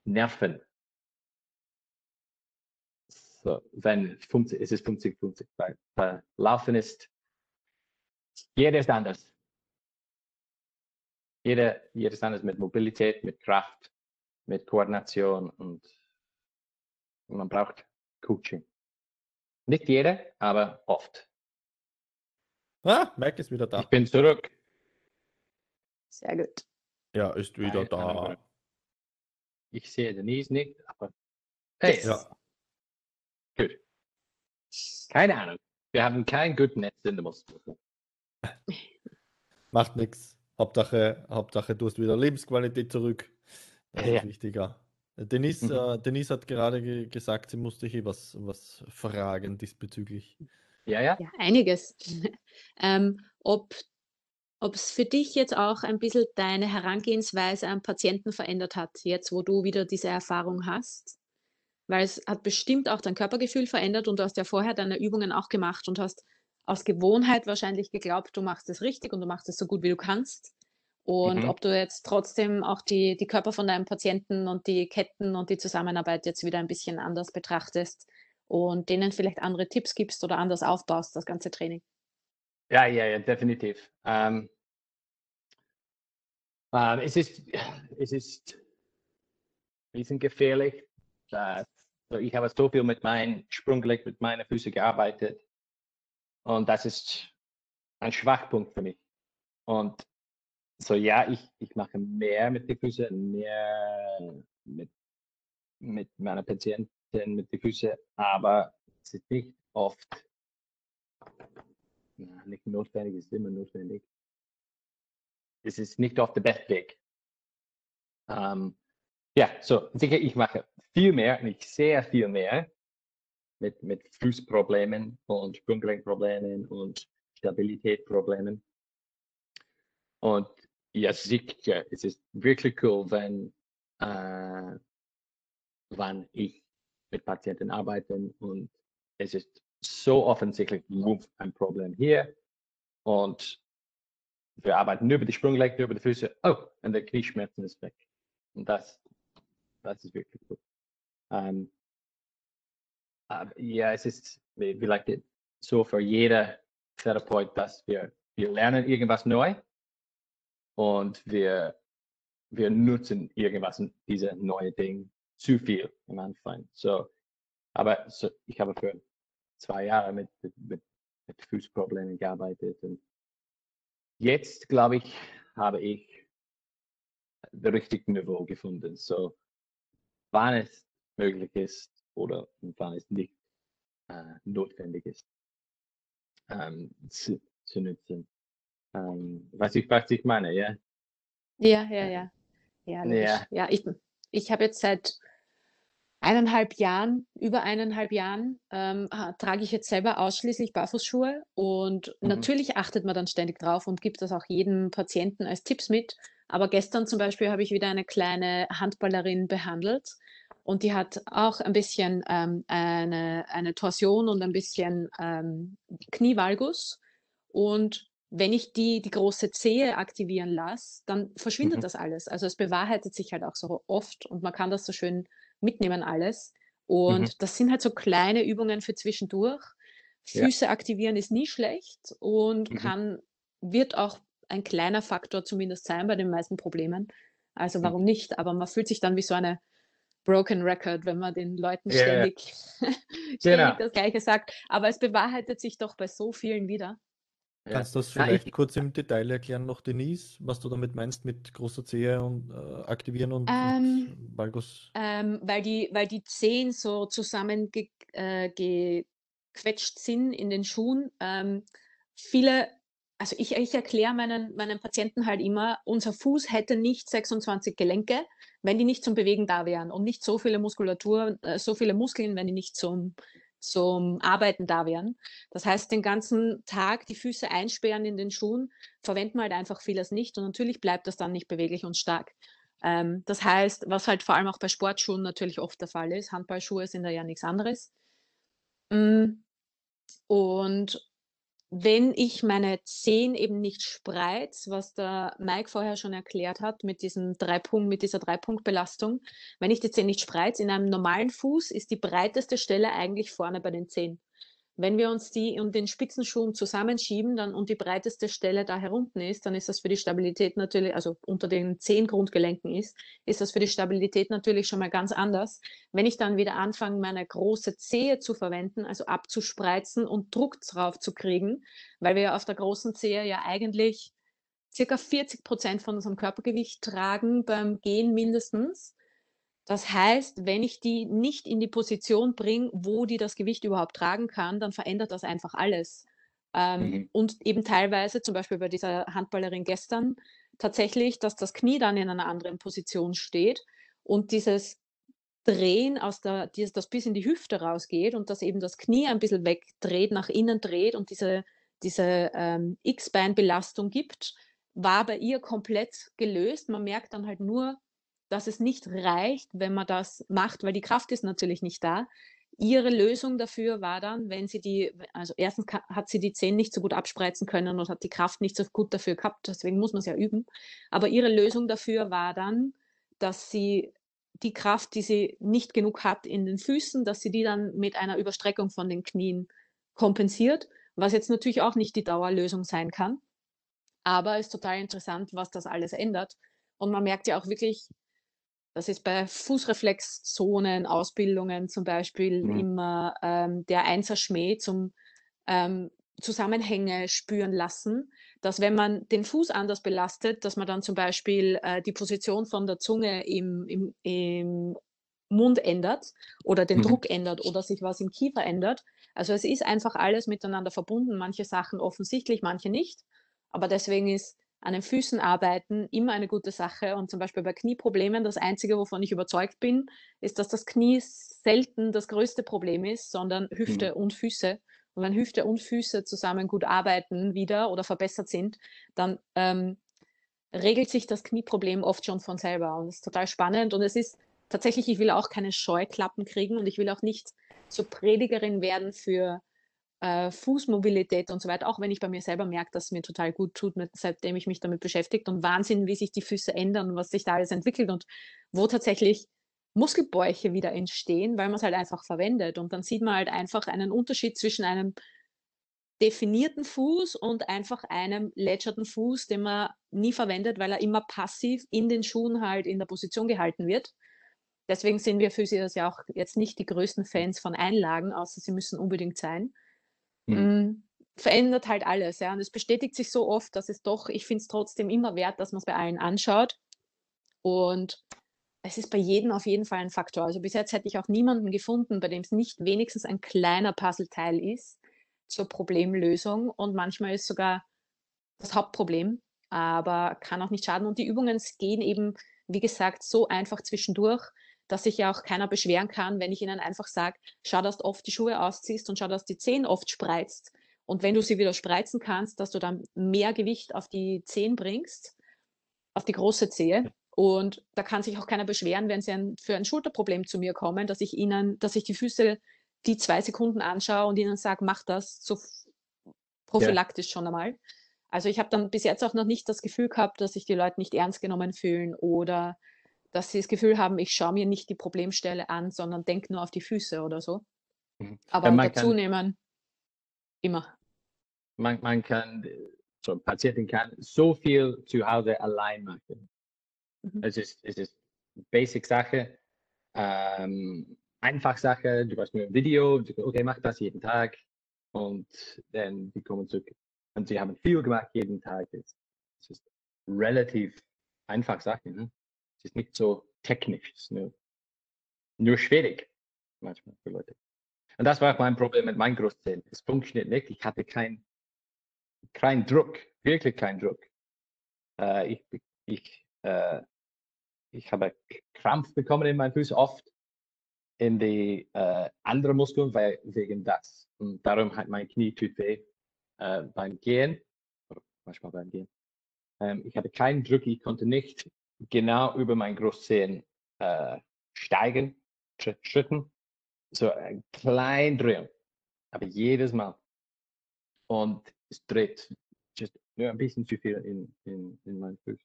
nerven. So, wenn 50, es ist 50, 50, weil, weil Laufen ist, jeder ist anders. jeder, jedes anders mit Mobilität, mit Kraft, mit Koordination und man braucht Coaching. Nicht jeder, aber oft. Ah, Mike ist wieder da. Ich bin zurück. Sehr gut. Ja, ist wieder Nein, da. Ich sehe Denise nicht, aber hey, Ja. Gut. Keine Ahnung. Wir haben kein gutes Netz in der Mosel. Macht nichts. Hauptsache, Hauptsache, du hast wieder Lebensqualität zurück. Das Ja. ist wichtiger. Denise, Mhm. äh, Denise hat gerade ge gesagt, sie musste hier was, was fragen diesbezüglich. Ja, ja. Ja, einiges. Ähm, ob es für dich jetzt auch ein bisschen deine Herangehensweise am Patienten verändert hat, jetzt wo du wieder diese Erfahrung hast? Weil es hat bestimmt auch dein Körpergefühl verändert und du hast ja vorher deine Übungen auch gemacht und hast aus Gewohnheit wahrscheinlich geglaubt, du machst es richtig und du machst es so gut wie du kannst. Und Mhm. ob du jetzt trotzdem auch die, die Körper von deinen Patienten und die Ketten und die Zusammenarbeit jetzt wieder ein bisschen anders betrachtest und denen vielleicht andere Tipps gibst oder anders aufbaust, das ganze Training. Ja, ja, ja, definitiv. Ähm, ähm, es ist, es ist riesengefährlich. Dass, ich habe so viel mit meinem Sprunggelenk, mit meinen Füßen gearbeitet. Und das ist ein Schwachpunkt für mich. Und so, ja, ich, ich mache mehr mit den Füßen, mehr mit, mit meiner Patientin mit den Füßen, aber es ist nicht oft nicht notwendig, es ist immer notwendig. Es ist nicht oft der beste Weg. Ähm, ja, so sicher, ich mache viel mehr und ich sehe viel mehr mit, mit Fußproblemen und Sprunggelenkproblemen und Stabilitätsproblemen. Und ja, sicher, es ist wirklich cool, wenn, äh, wann ich mit Patienten arbeite und es ist so offensichtlich ein Problem hier und wir arbeiten nur über die Sprunggelenke, nur über die Füße. Oh, und der Knieschmerzen ist weg. Und das, das ist wirklich gut. Ähm, aber ja, es ist vielleicht so für jeder Therapeut, dass wir, wir lernen irgendwas neu und wir, wir nutzen irgendwas, diese neue Ding zu viel am Anfang. So, aber so, ich habe für zwei Jahre mit, mit, mit, Fußproblemen gearbeitet und jetzt, glaube ich, habe ich das richtige Niveau gefunden. So, wann es möglich ist oder wann es nicht äh, notwendig ist, ähm, zu, zu nutzen. Ähm, was, ich, was ich meine, ja? Ja, ja, ja. Ja. Ja. Ja, ich, ich habe jetzt seit eineinhalb Jahren, über eineinhalb Jahren, ähm, trage ich jetzt selber ausschließlich Barfußschuhe und Mhm. natürlich achtet man dann ständig drauf und gibt das auch jedem Patienten als Tipps mit. Aber gestern zum Beispiel habe ich wieder eine kleine Handballerin behandelt und die hat auch ein bisschen ähm, eine, eine Torsion und ein bisschen ähm, Knievalgus. Und wenn ich die, die große Zehe aktivieren lasse, dann verschwindet Mhm. das alles. Also es bewahrheitet sich halt auch so oft und man kann das so schön mitnehmen alles. Und Mhm. das sind halt so kleine Übungen für zwischendurch. Ja. Füße aktivieren ist nie schlecht und Mhm. kann, wird auch ein kleiner Faktor zumindest sein bei den meisten Problemen. Also warum nicht? Aber man fühlt sich dann wie so eine Broken Record, wenn man den Leuten Ja, ja. ständig, ständig Genau. das Gleiche sagt. Aber es bewahrheitet sich doch bei so vielen wieder. Ja. Kannst du das vielleicht ich- kurz im Detail erklären noch, Denise, was du damit meinst mit großer Zehe und äh, aktivieren und, Ähm, und Valgus? Ähm, weil die, weil die Zehen so zusammengequetscht äh, sind in den Schuhen. Ähm, viele, also ich, ich erkläre meinen, meinen Patienten halt immer, unser Fuß hätte nicht 26 Gelenke, wenn die nicht zum Bewegen da wären und nicht so viele Muskulatur, äh, so viele Muskeln, wenn die nicht zum, zum Arbeiten da wären. Das heißt, den ganzen Tag die Füße einsperren in den Schuhen, verwenden wir halt einfach vieles nicht und natürlich bleibt das dann nicht beweglich und stark. Ähm, das heißt, was halt vor allem auch bei Sportschuhen natürlich oft der Fall ist, Handballschuhe sind da ja nichts anderes. Mm, Und wenn ich meine Zehen eben nicht spreiz, was der Mike vorher schon erklärt hat, mit diesem Dreipunkt, mit dieser Dreipunktbelastung, wenn ich die Zehen nicht spreiz, in einem normalen Fuß ist die breiteste Stelle eigentlich vorne bei den Zehen. Wenn wir uns die und den Spitzenschuh zusammenschieben dann, und die breiteste Stelle da herunten ist, dann ist das für die Stabilität natürlich, also unter den zehn Grundgelenken ist, ist das für die Stabilität natürlich schon mal ganz anders. Wenn ich dann wieder anfange, meine große Zehe zu verwenden, also abzuspreizen und Druck drauf zu kriegen, weil wir auf der großen Zehe ja eigentlich circa 40 Prozent von unserem Körpergewicht tragen beim Gehen mindestens das heißt, wenn ich die nicht in die Position bringe, wo die das Gewicht überhaupt tragen kann, dann verändert das einfach alles. Ähm, mhm. Und eben teilweise, zum Beispiel bei dieser Handballerin gestern, tatsächlich, dass das Knie dann in einer anderen Position steht und dieses Drehen aus der, dieses, das bis in die Hüfte rausgeht und dass eben das Knie ein bisschen wegdreht, nach innen dreht und diese, diese ähm, X-Bein-Belastung gibt, war bei ihr komplett gelöst. Man merkt dann halt nur, dass es nicht reicht, wenn man das macht, weil die Kraft ist natürlich nicht da. Ihre Lösung dafür war dann, wenn sie die, also erstens hat sie die Zehen nicht so gut abspreizen können und hat die Kraft nicht so gut dafür gehabt, deswegen muss man es ja üben. Aber ihre Lösung dafür war dann, dass sie die Kraft, die sie nicht genug hat in den Füßen, dass sie die dann mit einer Überstreckung von den Knien kompensiert, was jetzt natürlich auch nicht die Dauerlösung sein kann. Aber es ist total interessant, was das alles ändert. Und man merkt ja auch wirklich, das ist bei Fußreflexzonen, Ausbildungen zum Beispiel mhm. immer ähm, der Einserschmäh zum ähm, Zusammenhänge spüren lassen, dass wenn man den Fuß anders belastet, dass man dann zum Beispiel äh, die Position von der Zunge im, im, im Mund ändert oder den mhm. Druck ändert oder sich was im Kiefer ändert. Also es ist einfach alles miteinander verbunden, manche Sachen offensichtlich, manche nicht. Aber deswegen ist an den Füßen arbeiten immer eine gute Sache. Und zum Beispiel bei Knieproblemen, das Einzige, wovon ich überzeugt bin, ist, dass das Knie selten das größte Problem ist, sondern Hüfte mhm. und Füße. Und wenn Hüfte und Füße zusammen gut arbeiten wieder oder verbessert sind, dann ähm, regelt sich das Knieproblem oft schon von selber. Und es ist total spannend. Und es ist tatsächlich, ich will auch keine Scheuklappen kriegen und ich will auch nicht zur Predigerin werden für äh, Fußmobilität und so weiter, auch wenn ich bei mir selber merke, dass es mir total gut tut, seitdem ich mich damit beschäftigt und Wahnsinn, wie sich die Füße ändern und was sich da alles entwickelt und wo tatsächlich Muskelbäuche wieder entstehen, weil man es halt einfach verwendet. Und dann sieht man halt einfach einen Unterschied zwischen einem definierten Fuß und einfach einem ledgerten Fuß, den man nie verwendet, weil er immer passiv in den Schuhen halt in der Position gehalten wird. Deswegen sind wir Physios ja auch jetzt nicht die größten Fans von Einlagen, außer sie müssen unbedingt sein. Mhm. verändert halt alles, ja. Und es bestätigt sich so oft, dass es doch, ich finde es trotzdem immer wert, dass man es bei allen anschaut. Und es ist bei jedem auf jeden Fall ein Faktor. Also bis jetzt hätte ich auch niemanden gefunden, bei dem es nicht wenigstens ein kleiner Puzzleteil ist zur Problemlösung. Und manchmal ist sogar das Hauptproblem, aber kann auch nicht schaden. Und die Übungen gehen eben, wie gesagt, so einfach zwischendurch dass sich ja auch keiner beschweren kann, wenn ich ihnen einfach sage, schau, dass du oft die Schuhe ausziehst und schau, dass die Zehen oft spreizt. Und wenn du sie wieder spreizen kannst, dass du dann mehr Gewicht auf die Zehen bringst, auf die große Zehe. Und da kann sich auch keiner beschweren, wenn sie ein, für ein Schulterproblem zu mir kommen, dass ich ihnen, dass ich die Füße die zwei Sekunden anschaue und ihnen sage, mach das so prophylaktisch ja. schon einmal. Also ich habe dann bis jetzt auch noch nicht das Gefühl gehabt, dass sich die Leute nicht ernst genommen fühlen oder dass sie das Gefühl haben, ich schaue mir nicht die Problemstelle an, sondern denke nur auf die Füße oder so. Mhm. Aber ja, dazu kann, nehmen immer. Man, man kann, so ein Patientin kann so viel zu Hause allein machen. Mhm. Es ist, es ist Basic Sache, ähm, einfach Sache, du hast nur ein Video, okay, mach das jeden Tag und dann die kommen zurück. Und sie haben viel gemacht jeden Tag. Es ist relativ einfach Sache. Ne? Es ist nicht so technisch, es ist nur, nur schwierig manchmal für Leute. Und das war auch mein Problem mit meinen Großzähnen. Es funktioniert nicht. Ich hatte keinen kein Druck, wirklich keinen Druck. Äh, ich, ich, äh, ich habe Krampf bekommen in meinen Füßen oft in die äh, anderen Muskeln, weil wegen das. Und darum hat mein Knie tut weh äh, beim Gehen, manchmal beim Gehen. Ähm, ich hatte keinen Druck, ich konnte nicht genau über mein Großzehen äh, steigen, schütten, so ein klein drehen, aber jedes Mal. Und es dreht just nur ein bisschen zu viel in, in, in meinen Fuß.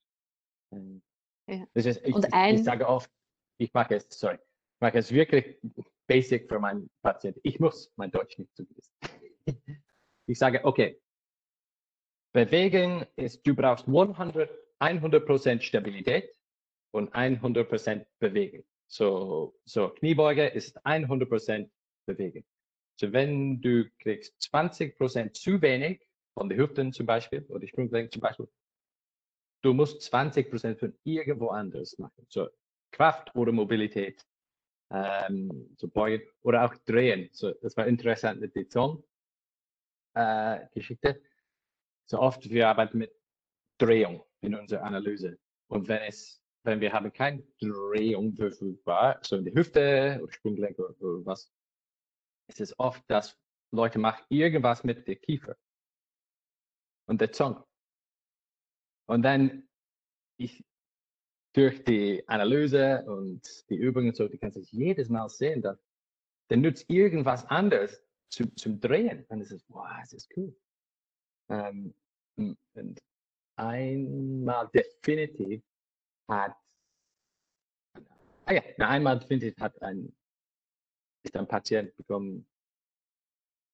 Ähm, ja. Das ich, ein... ich, sage oft, ich mag es, sorry, ich mag es wirklich basic für meinen Patienten. Ich muss mein Deutsch nicht zu wissen. ich sage, okay, Bewegen ist, du brauchst 100, 100% Stabilität und 100% Bewegen. So, so Kniebeuge ist 100% Bewegen. So wenn du kriegst 20% zu wenig von den Hüften zum Beispiel oder Sprunggelenk zum Beispiel, du musst 20% von irgendwo anders machen. So Kraft oder Mobilität, ähm, so beugen oder auch drehen. So, das war interessant mit der Zone-Geschichte. Äh, so oft wir arbeiten mit Drehung in unserer Analyse. Und wenn es, wenn wir haben keine Drehung verfügbar, so in die Hüfte oder Sprunggelenk oder, oder was, ist es oft, dass Leute machen irgendwas mit der Kiefer und der Zunge. Und dann ich durch die Analyse und die Übungen so, du kannst es jedes Mal sehen, dass der nutzt irgendwas anderes zu, zum Drehen. Und es ist, wow, es ist cool. Ähm, und einmal definitiv hat, ah ja, einmal definitiv hat ein, ist ein Patient bekommen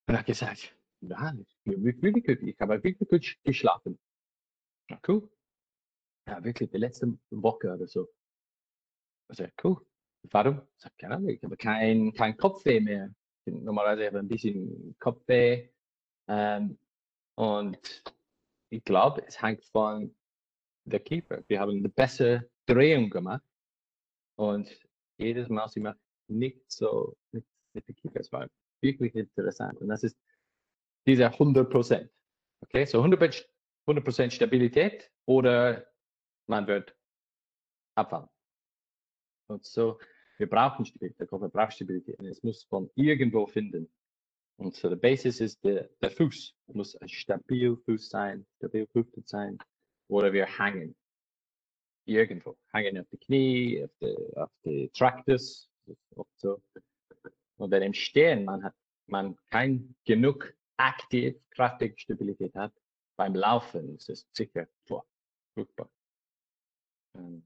und hat gesagt, ja, wirklich ich habe wirklich gut geschlafen. Ja, cool. Ja, wirklich, die letzte Woche oder so. Also, cool. Warum? Ich sage, keine Ahnung, ich habe kein, kein Kopfweh mehr. Normalerweise habe ich ein bisschen Kopfweh. Ähm, und ich glaube, es hängt von der Kiefer. Wir haben eine bessere Drehung gemacht und jedes Mal sie macht nicht so mit, mit der Kiefer. Es war wirklich interessant und das ist dieser 100 Prozent. Okay, so 100 Prozent Stabilität oder man wird abfallen. Und so, wir brauchen Stabilität, der Körper braucht Stabilität. Es muss von irgendwo finden. Und so, der Basis ist der, der Fuß. Muss ein stabil Fuß sein, stabil Hüfte sein. Oder wir hängen. Irgendwo. Hängen auf die Knie, auf die, auf die Tractus. So. Und dann im Stehen, man hat man kein genug aktiv, kraftige Stabilität hat, beim Laufen ist es sicher vor, furchtbar. Um,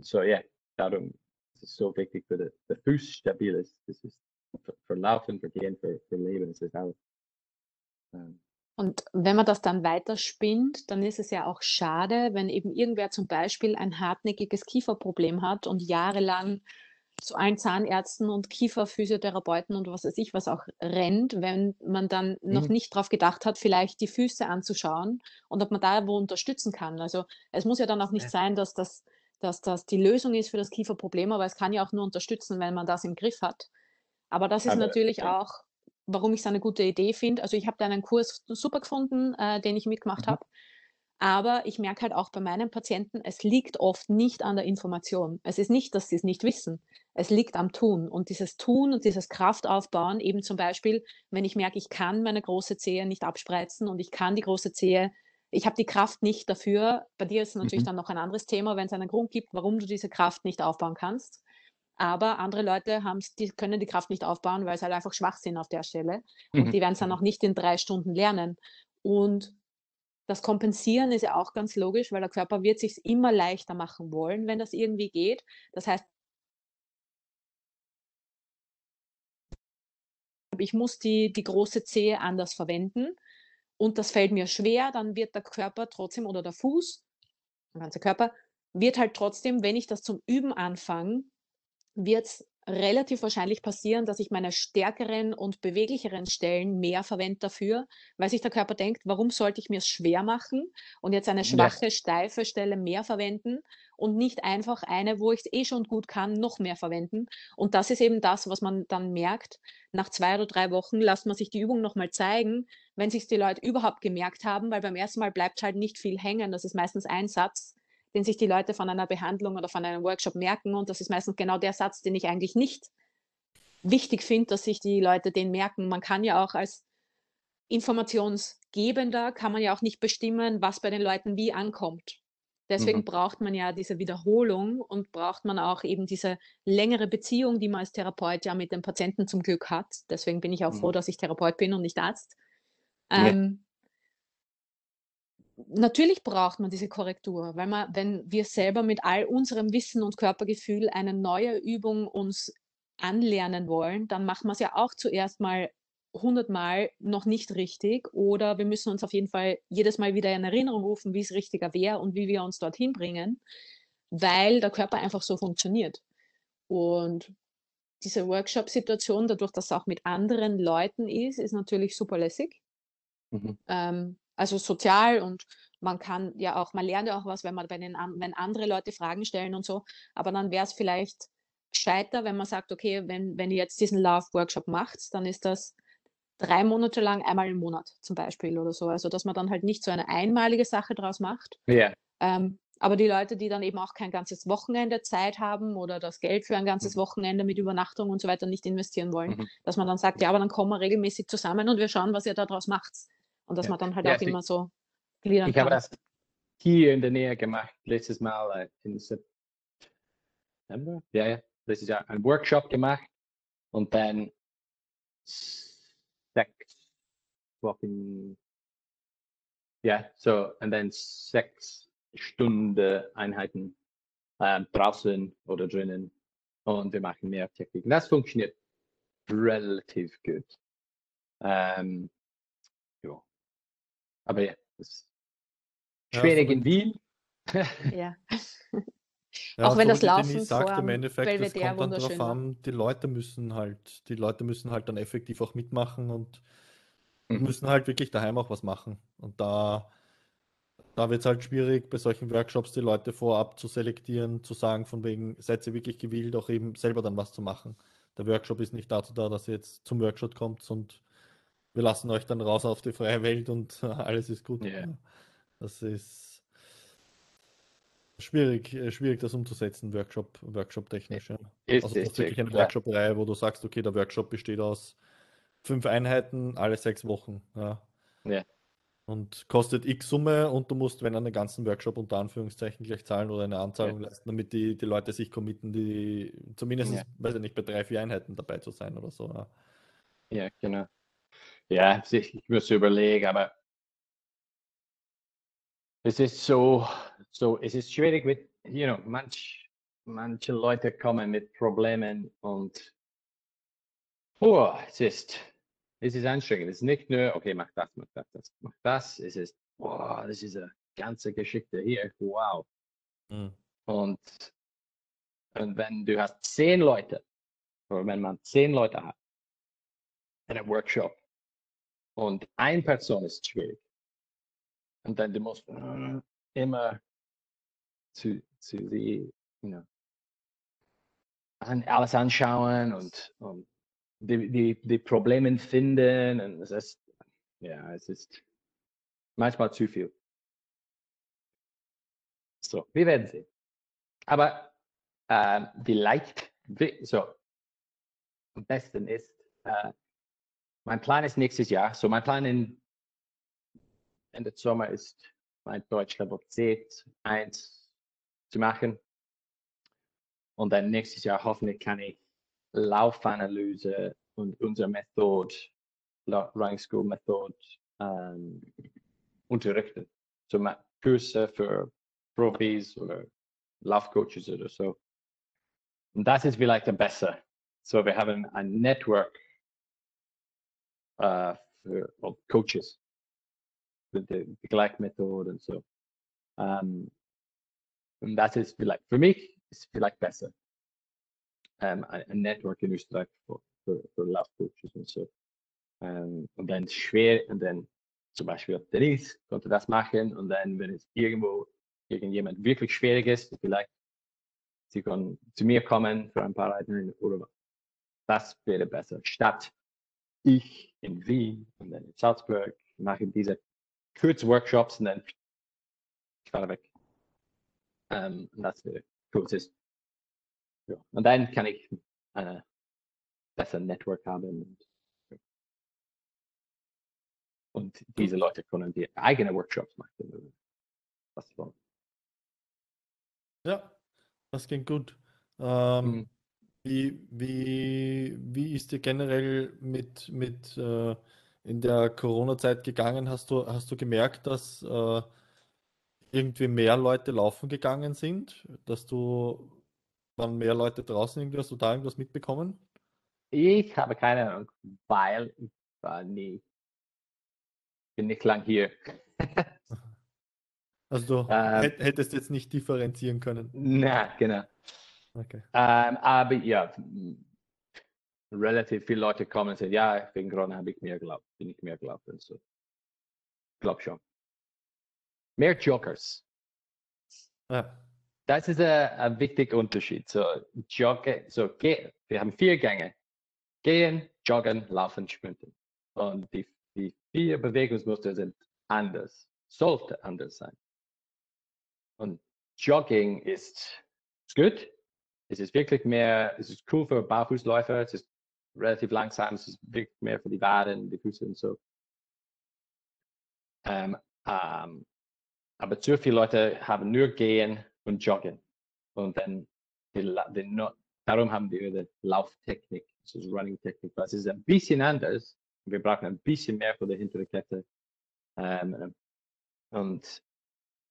so ja, yeah, darum ist es so wichtig, dass der Fuß stabil ist. Das ist für, für Laufen, für Gehen, für, für Leben ist es auch. Um, und wenn man das dann weiterspinnt, dann ist es ja auch schade, wenn eben irgendwer zum Beispiel ein hartnäckiges Kieferproblem hat und jahrelang zu allen Zahnärzten und Kieferphysiotherapeuten und was weiß ich was auch rennt, wenn man dann mhm. noch nicht darauf gedacht hat, vielleicht die Füße anzuschauen und ob man da wo unterstützen kann. Also es muss ja dann auch nicht ja. sein, dass das, dass das die Lösung ist für das Kieferproblem, aber es kann ja auch nur unterstützen, wenn man das im Griff hat. Aber das ist aber, natürlich ja. auch, warum ich es eine gute Idee finde. Also ich habe da einen Kurs super gefunden, äh, den ich mitgemacht mhm. habe. Aber ich merke halt auch bei meinen Patienten, es liegt oft nicht an der Information. Es ist nicht, dass sie es nicht wissen. Es liegt am Tun. Und dieses Tun und dieses Kraftaufbauen, eben zum Beispiel, wenn ich merke, ich kann meine große Zehe nicht abspreizen und ich kann die große Zehe, ich habe die Kraft nicht dafür. Bei dir ist es natürlich mhm. dann noch ein anderes Thema, wenn es einen Grund gibt, warum du diese Kraft nicht aufbauen kannst. Aber andere Leute die können die Kraft nicht aufbauen, weil sie halt einfach schwach sind auf der Stelle. Und mhm. die werden es dann auch nicht in drei Stunden lernen. Und das Kompensieren ist ja auch ganz logisch, weil der Körper wird sich immer leichter machen wollen, wenn das irgendwie geht. Das heißt, ich muss die, die große Zehe anders verwenden und das fällt mir schwer, dann wird der Körper trotzdem oder der Fuß, der ganze Körper, wird halt trotzdem, wenn ich das zum Üben anfange, wird es relativ wahrscheinlich passieren, dass ich meine stärkeren und beweglicheren Stellen mehr verwende dafür, weil sich der Körper denkt, warum sollte ich mir es schwer machen und jetzt eine schwache, ja. steife Stelle mehr verwenden und nicht einfach eine, wo ich es eh schon gut kann, noch mehr verwenden. Und das ist eben das, was man dann merkt. Nach zwei oder drei Wochen lässt man sich die Übung nochmal zeigen, wenn sich die Leute überhaupt gemerkt haben, weil beim ersten Mal bleibt halt nicht viel hängen. Das ist meistens ein Satz den sich die Leute von einer Behandlung oder von einem Workshop merken. Und das ist meistens genau der Satz, den ich eigentlich nicht wichtig finde, dass sich die Leute den merken. Man kann ja auch als Informationsgebender, kann man ja auch nicht bestimmen, was bei den Leuten wie ankommt. Deswegen mhm. braucht man ja diese Wiederholung und braucht man auch eben diese längere Beziehung, die man als Therapeut ja mit dem Patienten zum Glück hat. Deswegen bin ich auch mhm. froh, dass ich Therapeut bin und nicht Arzt. Ähm, natürlich braucht man diese Korrektur, weil man, wenn wir selber mit all unserem Wissen und Körpergefühl eine neue Übung uns anlernen wollen, dann machen wir es ja auch zuerst mal hundertmal noch nicht richtig oder wir müssen uns auf jeden Fall jedes Mal wieder in Erinnerung rufen, wie es richtiger wäre und wie wir uns dorthin bringen, weil der Körper einfach so funktioniert. Und diese Workshop-Situation, dadurch, dass es auch mit anderen Leuten ist, ist natürlich super lässig. Mhm. Ähm, also sozial und man kann ja auch, man lernt ja auch was, wenn man bei den, wenn andere Leute Fragen stellen und so, aber dann wäre es vielleicht gescheiter, wenn man sagt, okay, wenn, wenn ihr jetzt diesen Love-Workshop macht, dann ist das drei Monate lang einmal im Monat zum Beispiel oder so. Also dass man dann halt nicht so eine einmalige Sache draus macht. Ja. Ähm, aber die Leute, die dann eben auch kein ganzes Wochenende Zeit haben oder das Geld für ein ganzes mhm. Wochenende mit Übernachtung und so weiter nicht investieren wollen, mhm. dass man dann sagt, ja, aber dann kommen wir regelmäßig zusammen und wir schauen, was ihr daraus macht. Und dass ja. man dann halt ja, auch immer so gliedern ich kann. Ich habe das hier in der Nähe gemacht, letztes Mal äh, in September. Ja, ja, letztes Jahr einen Workshop gemacht und dann sechs Wochen, ja, so, und dann sechs Stunde Einheiten äh, draußen oder drinnen und wir machen mehr Techniken. Das funktioniert relativ gut. Ähm. Aber ja, das ist schwierig ja, in Wien. ja. Ja, auch wenn das Laufen sagt, im Endeffekt, es kommt dann darauf an, die Leute müssen halt, die Leute müssen halt dann effektiv auch mitmachen und mhm. müssen halt wirklich daheim auch was machen. Und da da wird es halt schwierig, bei solchen Workshops die Leute vorab zu selektieren, zu sagen, von wegen, seid ihr wirklich gewillt, auch eben selber dann was zu machen. Der Workshop ist nicht dazu da, dass ihr jetzt zum Workshop kommt und wir lassen euch dann raus auf die freie Welt und alles ist gut. Yeah. Das ist schwierig, äh, schwierig das umzusetzen, Workshop, Workshop technisch. Ja. Ist, also das ist wirklich eine Workshop-Reihe, wo du sagst, okay, der Workshop besteht aus fünf Einheiten alle sechs Wochen. Ja. ja und kostet x Summe und du musst, wenn einen ganzen Workshop unter Anführungszeichen gleich zahlen oder eine Anzahlung ja. leisten, damit die, die Leute sich committen, die zumindest, ja. weiß ich nicht, bei drei, vier Einheiten dabei zu sein oder so. Ja, ja genau. Ja, ich, muss überlegen, aber es ist so, so, es ist schwierig mit, you know, manch, manche Leute kommen mit Problemen und oh, es ist es ist anstrengend. Es ist nicht nur, okay, mach das, mach das, das mach das. Es ist, boah, das ist eine ganze Geschichte hier. Wow. Mhm. Und, und wenn du hast zehn Leute, oder wenn man zehn Leute hat in einem Workshop und eine Person ist schwierig, und dann du musst uh, immer zu, zu sie, you know, an, alles anschauen und, und die, die, die Probleme finden. Und es ist, ja, es ist manchmal zu viel. So, wir werden sehen. Aber äh, vielleicht, so, am besten ist, äh, mein Plan ist nächstes Jahr, so mein Plan in Ende Sommer ist, mein Deutsch Level C1 zu machen. Und dann nächstes Jahr hoffentlich kann ich Laufanalyse und unsere Methode, Running School Methode, ähm, unterrichten. So Kurse für Profis oder Laufcoaches oder so. Und das ist vielleicht besser. So, wir haben ein Network äh, für well, Coaches mit der Begleitmethode und so. Um, und das ist vielleicht, für mich ist vielleicht besser ähm, ein Network in Österreich für, für, für Love Coaches und so. Ähm, und dann schwer, und dann zum Beispiel Denise konnte das machen und dann, wenn es irgendwo irgendjemand wirklich schwierig ist, vielleicht sie können zu mir kommen für ein paar Reiten oder das wäre besser. Statt ich in Wien und dann in Salzburg mache diese Kurzworkshops und dann ich weg. Ähm, das wäre kurzes ja. Und dann kann ich eine besser Network haben. Und, und diese Leute können die eigene Workshops machen. Was wollen. Ja, das klingt gut. Ähm, mhm. Wie, wie, wie ist dir generell mit, mit äh, in der Corona-Zeit gegangen? Hast du, hast du gemerkt, dass äh, irgendwie mehr Leute laufen gegangen sind? Dass du waren mehr Leute draußen irgendwie? Hast du da irgendwas mitbekommen? Ich habe keine Ahnung, weil war nie, bin nicht lang hier. Also du Ähm. hätt- hättest jetzt nicht differenzieren können. Na, genau. Okay. Ähm, aber ja, relativ viele Leute kommen und sagen, ja, wegen Corona habe ich mehr geglaubt, bin ich mehr geglaubt und so. Glaub schon. Mehr Joggers. Ja. Das ist ein, ein wichtiger Unterschied. So, Joggen, so, geh, wir haben vier Gänge. Gehen, joggen, laufen, sprinten. Und die, die vier Bewegungsmuster sind anders. Sollte anders sein. Und Jogging ist gut. Es ist wirklich mehr, es ist cool für Barfußläufer. Es ist relativ langsam. Es ist wirklich mehr für die Waden, die Füße und so. Ähm, ähm, aber zu viele Leute haben nur Gehen und Joggen. Und dann, die, die, darum haben wir die Lauftechnik, das ist Running-Technik, was ist ein bisschen anders. Wir brauchen ein bisschen mehr für die hintere Kette. Ähm, und,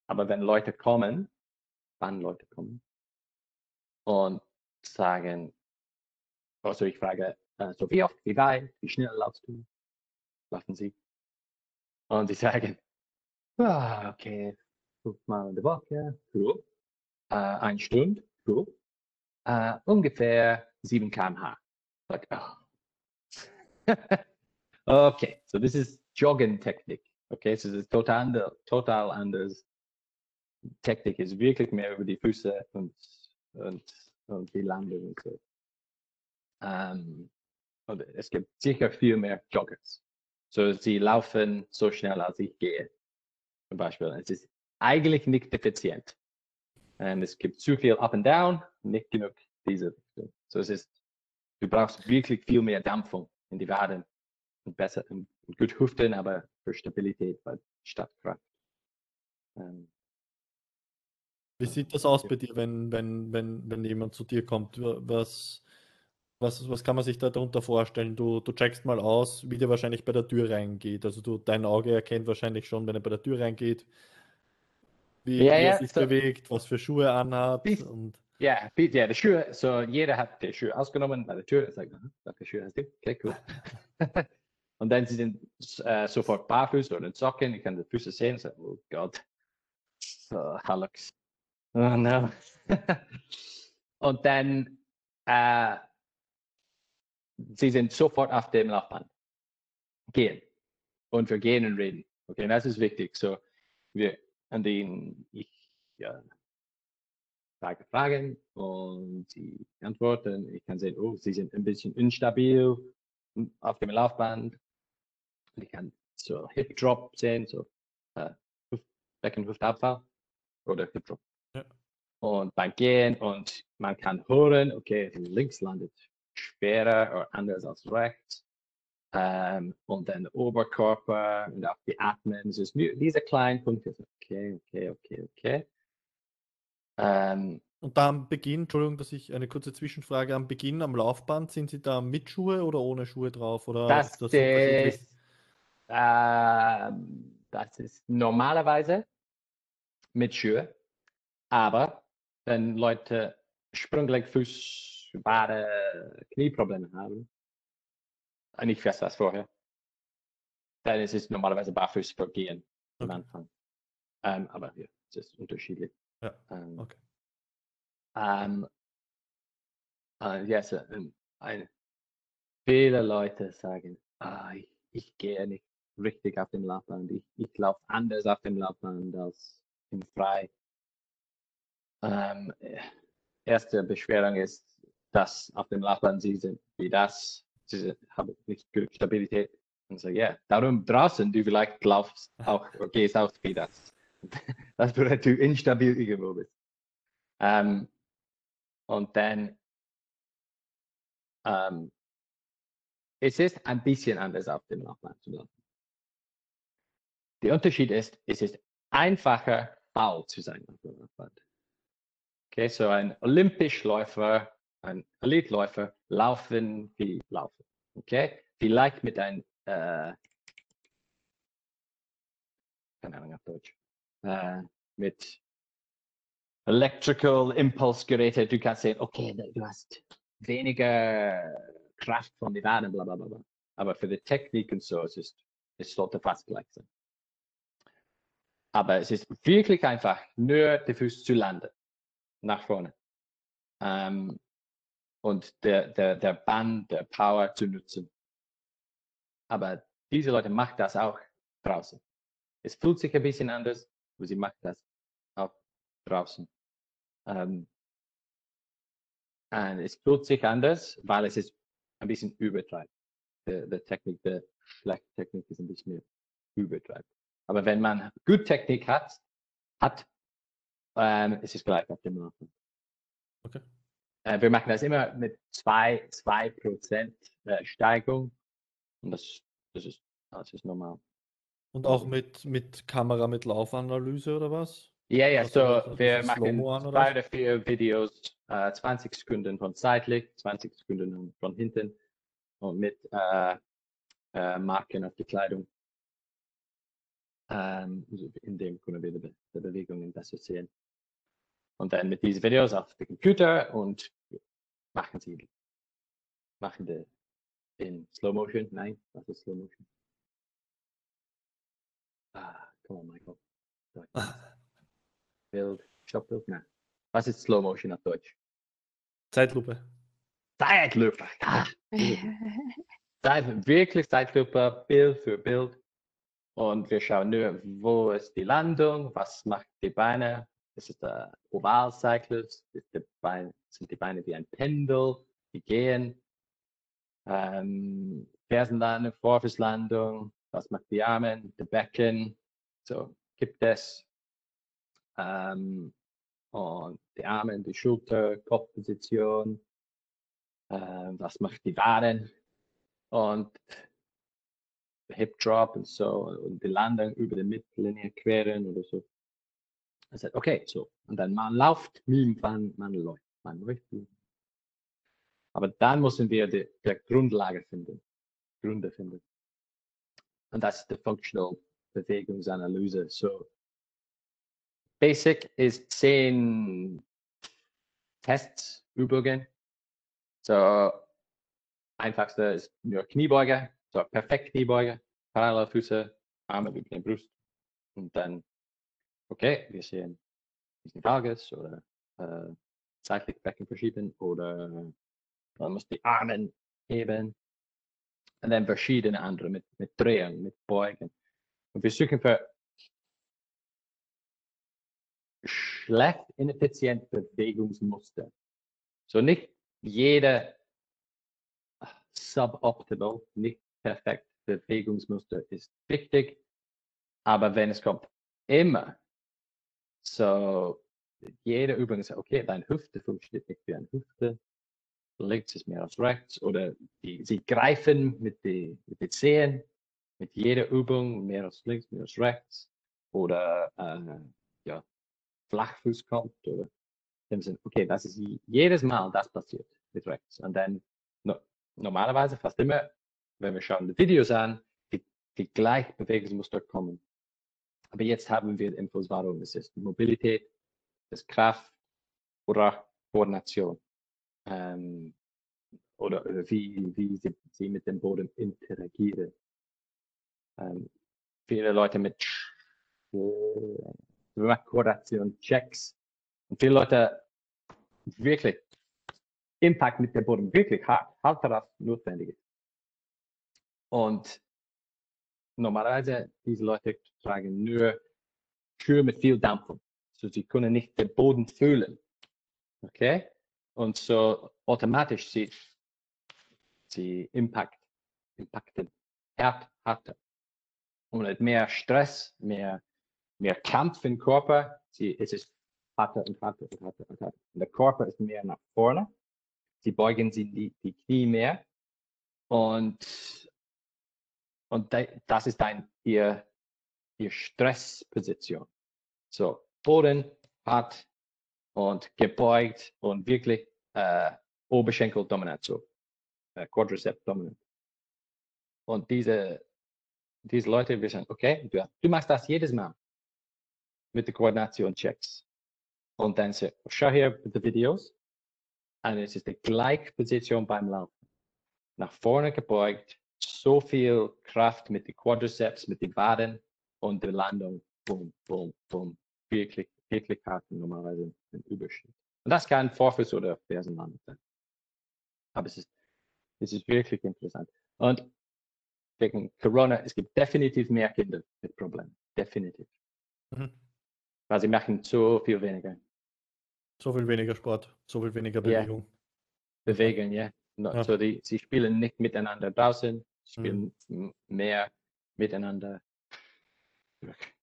aber wenn Leute kommen, wann Leute kommen und sagen, also ich frage, äh, so wie oft, wie weit, wie schnell laufst du? Laufen sie? Und sie sagen, ah, okay, fünfmal in der Woche, cool. Äh, eine Stunde, cool. Äh, ungefähr 7 km/h. Like, oh. okay, so this is Jogging-Technik. Okay, so das ist total, total anders. Technik ist wirklich mehr über die Füße und, und, und die Landung und so. Ähm, und es gibt sicher viel mehr Joggers. So, sie laufen so schnell, als ich gehe. Zum Beispiel. Es ist eigentlich nicht effizient. Und es gibt zu viel Up and Down, nicht genug diese Richtung. So, es ist, du brauchst wirklich viel mehr Dampfung in die Waden und besser und gut Hüften, aber für Stabilität bei statt Kraft. Ähm, Wie sieht das aus bei dir, wenn, wenn, wenn, wenn jemand zu dir kommt? Was, was, was kann man sich da darunter vorstellen? Du, du checkst mal aus, wie der wahrscheinlich bei der Tür reingeht. Also du, dein Auge erkennt wahrscheinlich schon, wenn er bei der Tür reingeht, wie, Ja, wie er sich so- bewegt, was für Schuhe er anhat. Dies- Und Ja, ja, die Schuhe, so jeder hat die Schuhe ausgenommen bei der Tür. Sagt, "Aha, welche Schuhe hast du? Okay, cool. und dann sie sind äh, sofort barfuß oder in Socken. Ich kann die Füße sehen. So, oh Gott. So, Hallux. Oh no. und dann äh, sie sind sofort auf dem Laufband. Gehen. Und wir gehen und reden. Okay, das ist wichtig. So, wir, an den ich ja, frage Fragen und sie antworten. Ich kann sehen, oh, sie sind ein bisschen instabil auf dem Laufband. Ich kann so Hip Drop sehen, so äh, Becken Hüftabfall oder Hip Drop. Und beim Gehen und man kann hören, okay, links landet schwerer oder anders als rechts. Ähm, und dann Oberkörper und auch die Atmen. Es ist diese kleinen Punkte. Okay, okay, okay, okay. Ähm, Und da am Beginn, Entschuldigung, dass ich eine kurze Zwischenfrage am Beginn am Laufband, sind Sie da mit Schuhe oder ohne Schuhe drauf? Oder Das ist das ist, ähm, das ist normalerweise mit Schuhe, aber wenn Leute Sprunggelenk, Fuß, Wade, Knieprobleme haben, äh, nicht fest als vorher, dann ist es normalerweise barfuß für Gehen am Okay. Anfang. Ähm, aber ja, es ist unterschiedlich. Ja, Ähm, okay. ähm, äh, so, ähm, ein, viele Leute sagen, ah, ich, ich gehe nicht richtig auf dem Laufband. Ich, ich laufe anders auf dem Laufband als im Frei. Ähm, äh, erste Beschwerung ist, dass auf dem Laufband sie sind wie das. Sie sind, haben nicht genug Stabilität. Und so, ja, darum draußen du vielleicht laufst auch, gehst auch wie das. Das bedeutet, du instabil irgendwo bist. Ähm, und dann ähm, es ist ein bisschen anders auf dem Laufband zu laufen. Der Unterschied ist, es ist einfacher, faul zu sein auf dem Laufband. Okay, so ein Olympischläufer, ein Elitläufer laufen wie laufen. Okay, vielleicht mit einem, äh, keine Ahnung auf Deutsch, äh, mit Electrical Impulse Geräte, du kannst sehen, okay, du hast weniger Kraft von den Waden, bla bla bla. Aber für die Technik und so, es, ist, es sollte fast gleich sein. Aber es ist wirklich einfach, nur die Füße zu landen, nach vorne. Ähm, und der, der, der Band, der Power zu nutzen. Aber diese Leute machen das auch draußen. Es fühlt sich ein bisschen anders, aber sie machen das auch draußen. Ähm, es fühlt sich anders, weil es ist ein bisschen übertreibt. Der, der Technik, der schlechte Technik ist ein bisschen mehr übertreibt. Aber wenn man gut Technik hat, hat ähm, es ist gleich auf dem Laufen. Okay. Äh, wir machen das immer mit zwei, zwei Prozent äh, Steigung. Und das, das, ist, das ist normal. Und auch mit, mit Kamera mit Laufanalyse oder was? Ja, ja, so wir machen zwei oder vier Videos, äh, 20 Sekunden von seitlich, 20 Sekunden von hinten und mit äh, äh, Marken auf die Kleidung. Ähm, in dem können wir die, die Bewegungen besser sehen. Und dann mit diesen Videos auf den Computer und machen sie machen die in Slow Motion. Nein, was ist Slow Motion? Ah, come on, Michael. Bild, Stoppbild, nein. Was ist Slow Motion auf Deutsch? Zeitlupe. Zeitlupe. Ah. Zeit, wirklich Zeitlupe, Bild für Bild. Und wir schauen nur, wo ist die Landung, was macht die Beine. Das ist der Ovalzyklus, sind die Beine wie ein Pendel, die gehen. Ähm, Fersenlandung, Vorfußlandung, was macht die Arme, die Becken. So gibt es. Ähm, und die Arme, die Schulter, Kopfposition. Äh, was macht die Waden? Und Hip Drop und so und die Landung über die Mittellinie queren oder so. Er sagt, okay, so. Und dann man läuft, man, man läuft, man läuft. Aber dann müssen wir die, die Grundlage finden, Gründe finden. Und das ist die Functional Bewegungsanalyse. So, Basic ist zehn Tests, Übungen. So, einfachste ist nur Kniebeuge, so perfekt Kniebeuge, Parallelfüße, Arme über die Brust und dann, okay, wir sehen diesen Tages oder äh, seitlich Becken verschieben oder man muss die Arme heben und dann verschiedene andere mit, mit Drehen, mit Beugen. Und wir suchen für schlecht ineffizient Bewegungsmuster. So nicht jede suboptimal, nicht perfekt Bewegungsmuster ist wichtig, aber wenn es kommt immer so jede Übung ist okay, deine Hüfte funktioniert nicht wie eine Hüfte, links ist mehr als rechts oder die, sie greifen mit den mit die Zehen mit jeder Übung mehr als links, mehr als rechts oder äh, ja, Flachfuß kommt oder dem Sinn, okay, das ist jedes Mal das passiert mit rechts und dann no, normalerweise fast immer wenn wir schauen die Videos an, die, die gleich Bewegungsmuster kommen. Aber jetzt haben wir Infos, warum es ist Mobilität, es Kraft oder Koordination. Ähm, oder, wie, wie sie, sie, mit dem Boden interagieren. Ähm, viele Leute mit äh, Koordination, Checks und viele Leute wirklich Impact mit dem Boden wirklich hart, hart darauf notwendig ist. Und normalerweise, diese Leute tragen nur Schuhe mit viel Dampf. So, sie können nicht den Boden fühlen. Okay? Und so automatisch sie, sie impact, impacten hart, härter. Und mehr Stress, mehr, mehr Kampf im Körper. Sie, es ist härter und härter und härter und härter. Und der Körper ist mehr nach vorne. Sie beugen sie die, die Knie mehr. Und und das ist ein, ihr, ihr Stressposition. So, Boden hart und gebeugt und wirklich äh, Oberschenkel dominant, so äh, Quadriceps dominant. Und diese, diese Leute wissen, okay, du, du machst das jedes Mal mit der Koordination Checks. Und dann so, schau hier die Videos. Und es ist die gleiche Position beim Laufen. Nach vorne gebeugt, so viel Kraft mit den Quadriceps, mit den Waden und der Landung. Boom, boom, boom. Wirklich, wirklich hart normalerweise ein Überschnitt. Und das kann Vorfuß oder Fersenlandung sein. Aber es ist, es ist wirklich interessant. Und wegen Corona, es gibt definitiv mehr Kinder mit Problemen. Definitiv. Mhm. Weil sie machen so viel weniger. So viel weniger Sport, so viel weniger Bewegung. Yeah. Bewegen, ja. No, ja. So die, sie spielen nicht miteinander draußen, spielen mhm. mehr miteinander.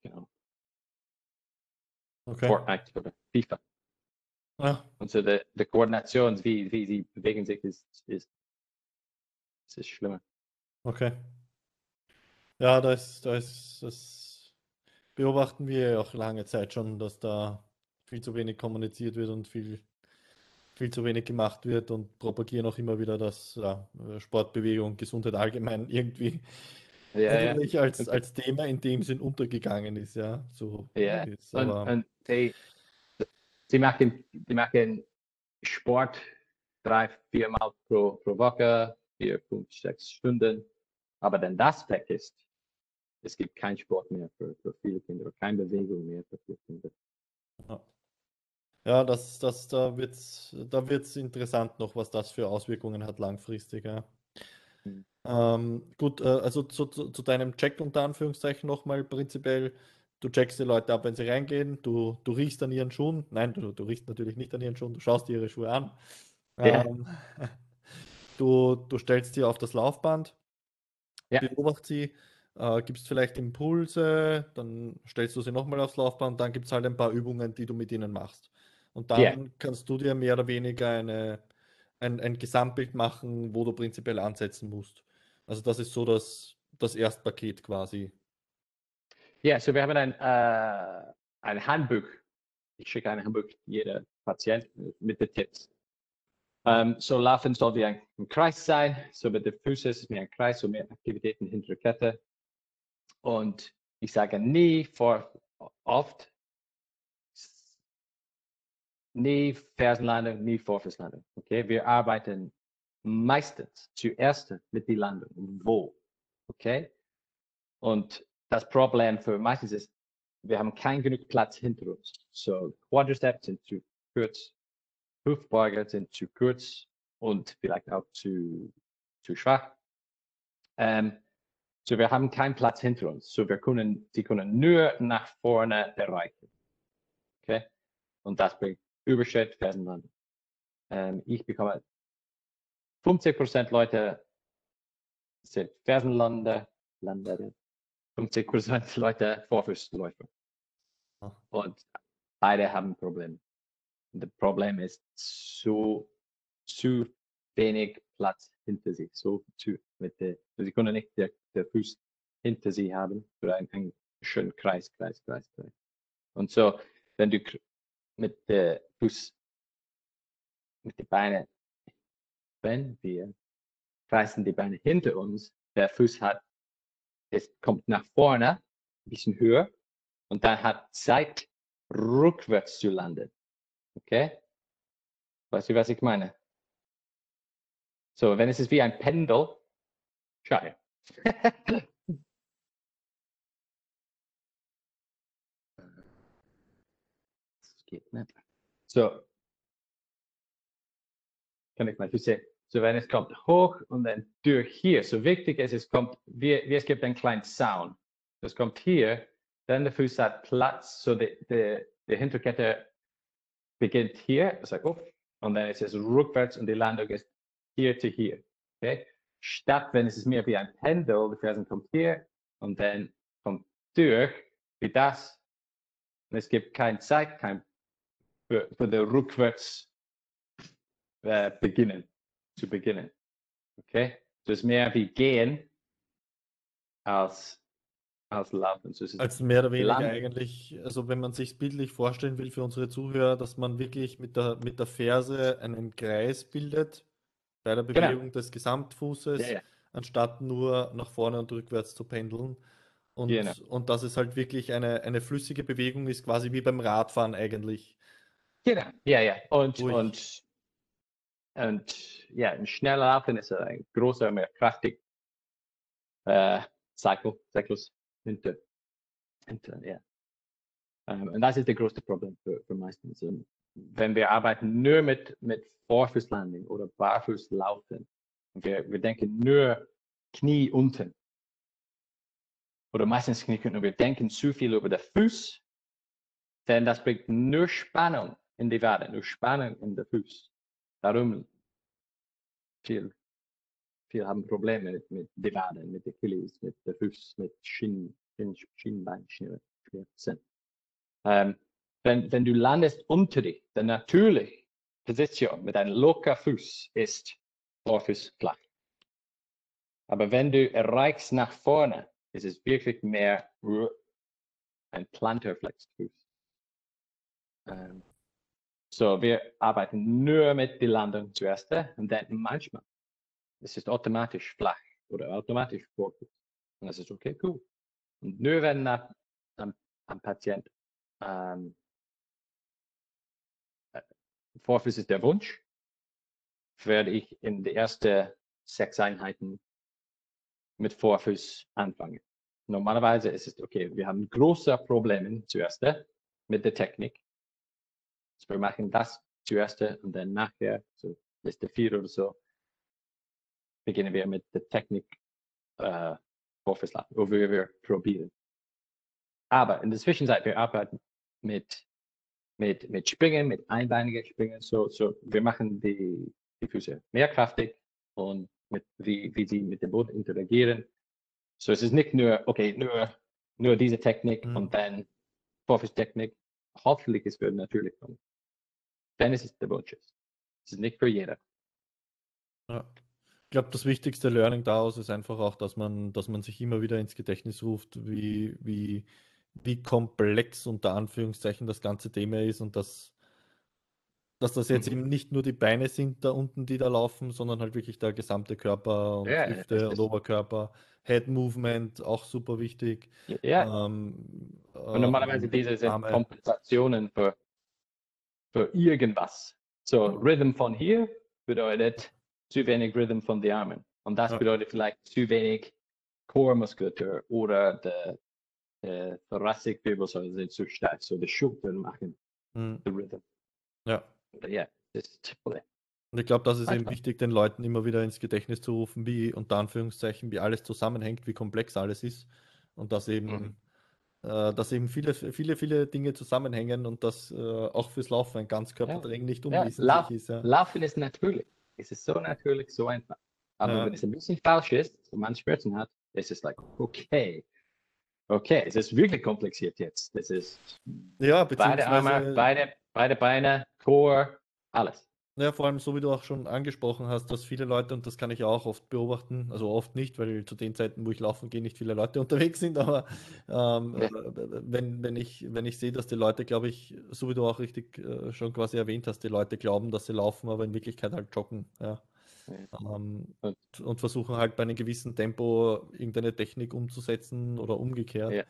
Genau. Okay. Fortnite oder FIFA. Ja. Und so die, die Koordination, wie, wie sie bewegen sich, ist, ist, ist schlimmer. Okay. Ja, da ist, da ist, das beobachten wir auch lange Zeit schon, dass da viel zu wenig kommuniziert wird und viel, viel zu wenig gemacht wird und propagieren auch immer wieder, dass ja, Sportbewegung, Gesundheit allgemein irgendwie ja, eigentlich ja. Als, als Thema in dem Sinn untergegangen ist, ja. So ja. Ist, und, und die, sie, machen, sie machen Sport drei, viermal pro, pro Woche, vier, fünf, sechs Stunden. Aber wenn das weg ist, es gibt keinen Sport mehr für, für viele Kinder, keine Bewegung mehr für viele Kinder. Ja. Ja, das, das, da wird es da wird's interessant noch, was das für Auswirkungen hat langfristig. Ja. Ähm, gut, äh, also zu, zu, zu, deinem Check unter Anführungszeichen nochmal prinzipiell. Du checkst die Leute ab, wenn sie reingehen, du, du riechst an ihren Schuhen. Nein, du, du riechst natürlich nicht an ihren Schuhen, du schaust dir ihre Schuhe an. Ja. Ähm, du, du stellst sie auf das Laufband, ja. beobachtest sie, äh, gibst vielleicht Impulse, dann stellst du sie nochmal aufs Laufband, dann gibt es halt ein paar Übungen, die du mit ihnen machst. Und dann yeah. kannst du dir mehr oder weniger eine, ein, ein Gesamtbild machen, wo du prinzipiell ansetzen musst. Also das ist so das, das Erstpaket quasi. Ja, so wir haben ein, äh, ein Handbuch. Ich schicke ein Handbuch jeder Patient mit den Tipps. Um, so laufen soll wie ein, ein, Kreis sein. So mit den Füßen ist es mehr ein Kreis, so mehr Aktivitäten hinter der Kette. Und ich sage nie vor oft nie Fersenlandung, nie Vorfußlandung. Okay, wir arbeiten meistens zuerst mit der Landung. Wo? Okay? Und das Problem für meistens ist, wir haben kein genug Platz hinter uns. So, Quadriceps sind zu kurz, Hüftbeuger sind zu kurz und vielleicht auch zu, zu schwach. Ähm, so, wir haben keinen Platz hinter uns. So, wir können, sie können nur nach vorne erreichen. Okay? Und das bringt Überschritt Fersenland. Ähm, ich bekomme 50% Leute sind Fersenlander, Lander, 50 Leute Vorfußläufer. Oh. Und beide haben ein Problem. Das Problem ist zu, zu wenig Platz hinter sich. So zu, mit der, sie können nicht der, der Fuß hinter sie haben für einen, einen schönen Kreis, Kreis, Kreis, Kreis. Und so, wenn du mit der Fuß, mit den Beinen, wenn wir kreisen die Beine hinter uns, der Fuß hat, es kommt nach vorne, ein bisschen höher, und dann hat Zeit, rückwärts zu landen. Okay? Weißt du, was ich meine? So, wenn es ist wie ein Pendel, schau. das geht nicht. So. Kann ich mal sehen. So, wenn es kommt hoch und dann durch hier. So wichtig ist, es kommt, wie, es gibt einen kleinen Sound. Das kommt hier, dann der Fuß hat Platz, so die, die, die Hinterkette beginnt hier, sagt auf, und dann ist es rückwärts und die Landung ist hier zu hier. Okay? Statt wenn es ist mehr wie ein Pendel, die Fersen kommt hier und dann kommt durch, wie das. Und es gibt keine Zeit, kein für, für den rückwärts äh, beginnen, zu beginnen. Okay? Das ist mehr wie gehen als, als laufen. So als mehr oder weniger Land. eigentlich, also wenn man sich bildlich vorstellen will für unsere Zuhörer, dass man wirklich mit der, mit der Ferse einen Kreis bildet bei der genau. Bewegung genau. des Gesamtfußes, ja, ja. anstatt nur nach vorne und rückwärts zu pendeln. Und, genau. und dass es halt wirklich eine, eine flüssige Bewegung ist, quasi wie beim Radfahren eigentlich. Genau, ja, ja. Und, und, und ja, ein schneller Laufen ist ein großer, mehr kraftig. äh, Cycle, Zyklus hinter, hinter ja. Ähm, und das ist das größte Problem für, für meistens. Und wenn wir arbeiten nur mit, mit Vorfußlanding oder Barfußlaufen, wir, wir denken nur Knie unten. Oder meistens Knie unten. Wir denken zu viel über den Fuß, denn das bringt nur Spannung in die Wade, nur Spannung in den Fuß. Darum viel, viel haben Probleme mit, mit den Waden, mit Achilles, mit den Fuß, mit Schien, Schien, Schienbeinschmerzen. Ähm, wenn, wenn du landest unter dich, die natürliche Position mit einem locker Fuß ist Vorfuß flach. Aber wenn du erreichst nach vorne, ist es wirklich mehr ein Plantarflexfuß. Ähm, so, wir arbeiten nur mit der Landung zuerst und dann manchmal es ist automatisch flach oder automatisch Vorfuß. Und das ist okay, cool. Und nur wenn ein, ein Patient ähm, äh, Vorfuß ist der Wunsch, werde ich in die ersten sechs Einheiten mit Vorfuß anfangen. Normalerweise ist es okay, wir haben große Probleme zuerst mit der Technik. Also wir machen das zuerst und dann nachher, so Liste 4 oder so, beginnen wir mit der Technik äh, Vorfußladen, wo wir, wir probieren. Aber in der Zwischenzeit, wir arbeiten mit, mit, mit Springen, mit einbeinigen Springen. So, so, wir machen die, die Füße mehrkraftig und mit, wie, wie sie mit dem Boden interagieren. So es ist nicht nur, okay, nur, nur diese Technik mhm. und dann Vorfußtechnik. Hoffentlich ist es natürlich kommen. Dann ist der Wunsch. Es ist nicht für jeder. Ja. Ich glaube, das wichtigste Learning daraus ist einfach auch, dass man, dass man sich immer wieder ins Gedächtnis ruft, wie, wie, wie komplex unter Anführungszeichen das ganze Thema ist und dass, dass das jetzt mhm. eben nicht nur die Beine sind da unten, die da laufen, sondern halt wirklich der gesamte Körper und ja, Hüfte und Oberkörper. Head Movement, auch super wichtig. Ja. Ähm, und normalerweise ähm, diese Arme. Kompensationen für, für irgendwas. So, Rhythm von hier bedeutet zu wenig Rhythm von den Armen. Und das bedeutet vielleicht zu wenig Core-Muskulatur oder der äh, Thoracic-Wirbelsäule sind zu stark, so die Schultern machen mhm. the rhythm. Ja. Ja, das ist Problem. Und ich glaube, das ist eben wichtig, den Leuten immer wieder ins Gedächtnis zu rufen, wie unter Anführungszeichen, wie alles zusammenhängt, wie komplex alles ist. Und dass eben, mhm. Äh, dass eben viele, viele, viele Dinge zusammenhängen und dass äh, auch fürs Laufen ein Ganzkörpertraining ja. nicht unwesentlich ja, ist. Ja. Laufen ist natürlich. Es ist so natürlich, so einfach. Aber wenn es ein bisschen falsch ist und man Schmerzen hat, ist es like, okay, Okay, es ist wirklich komplexiert jetzt. Es ist ja, beide Arme, beide, beide Beine, Core, alles. Ja, vor allem so wie du auch schon angesprochen hast, dass viele Leute, und das kann ich auch oft beobachten, also oft nicht, weil zu den Zeiten, wo ich laufen gehe, nicht viele Leute unterwegs sind, aber ähm, ja. wenn, wenn, ich, wenn ich sehe, dass die Leute, glaube ich, so wie du auch richtig äh, schon quasi erwähnt hast, die Leute glauben, dass sie laufen, aber in Wirklichkeit halt joggen. Ja. Ähm, und, und, versuchen halt bei einem gewissen Tempo irgendeine Technik umzusetzen oder umgekehrt, ja.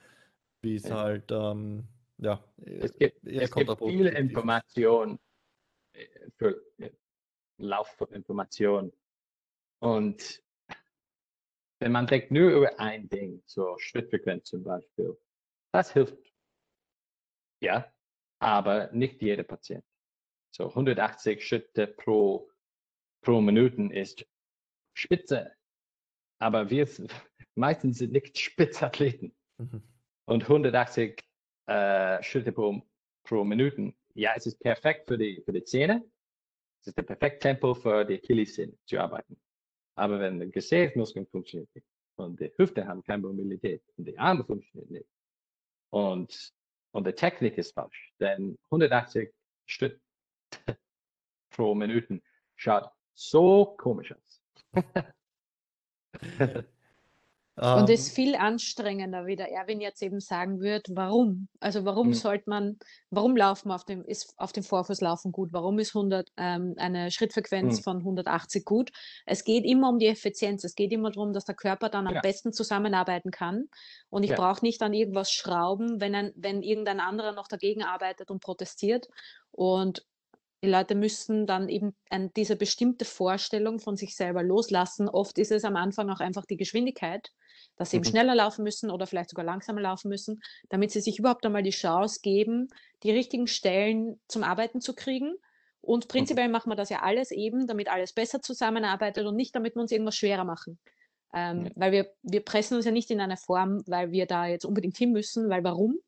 wie es ja. halt, ähm, ja, es gibt, es gibt viele Informationen äh, für äh, Laufinformationen und wenn man denkt nur über ein Ding, so Schrittfrequenz zum Beispiel, das hilft. Ja, aber nicht jeder Patient. So 180 Schritte pro pro Minuten ist spitze. Aber wir meistens sind nicht Spitzathleten. Mhm. Und 180 äh, Schritte pro, pro Minuten, ja, es ist perfekt für die, für die Zähne. Es ist der perfekte Tempo für die Achillessehne zu arbeiten. Aber wenn die Gesäßmuskeln funktionieren nicht und die Hüfte haben keine Mobilität und die Arme funktionieren nicht und, und die Technik ist falsch, dann 180 Schritte pro Minuten schaut so komisch aus. Und es ist viel anstrengender, wie der Erwin jetzt eben sagen wird, warum? Also warum mhm. sollte man, warum laufen auf dem, ist auf dem Vorfuß laufen gut? Warum ist 100, ähm, eine Schrittfrequenz mhm. von 180 gut? Es geht immer um die Effizienz. Es geht immer darum, dass der Körper dann am ja. besten zusammenarbeiten kann. Und ich ja. brauche nicht an irgendwas schrauben, wenn, ein, wenn irgendein anderer noch dagegen arbeitet und protestiert. Und Die Leute müssen dann eben ein, diese bestimmte Vorstellung von sich selber loslassen. Oft ist es am Anfang auch einfach die Geschwindigkeit, dass sie eben Mhm. schneller laufen müssen oder vielleicht sogar langsamer laufen müssen, damit sie sich überhaupt einmal die Chance geben, die richtigen Stellen zum Arbeiten zu kriegen. Und Mhm. prinzipiell machen wir das ja alles eben, damit alles besser zusammenarbeitet und nicht, damit wir uns irgendwas schwerer machen. Ähm, Ja. Weil wir, wir pressen uns ja nicht in eine Form, weil wir da jetzt unbedingt hin müssen, weil warum?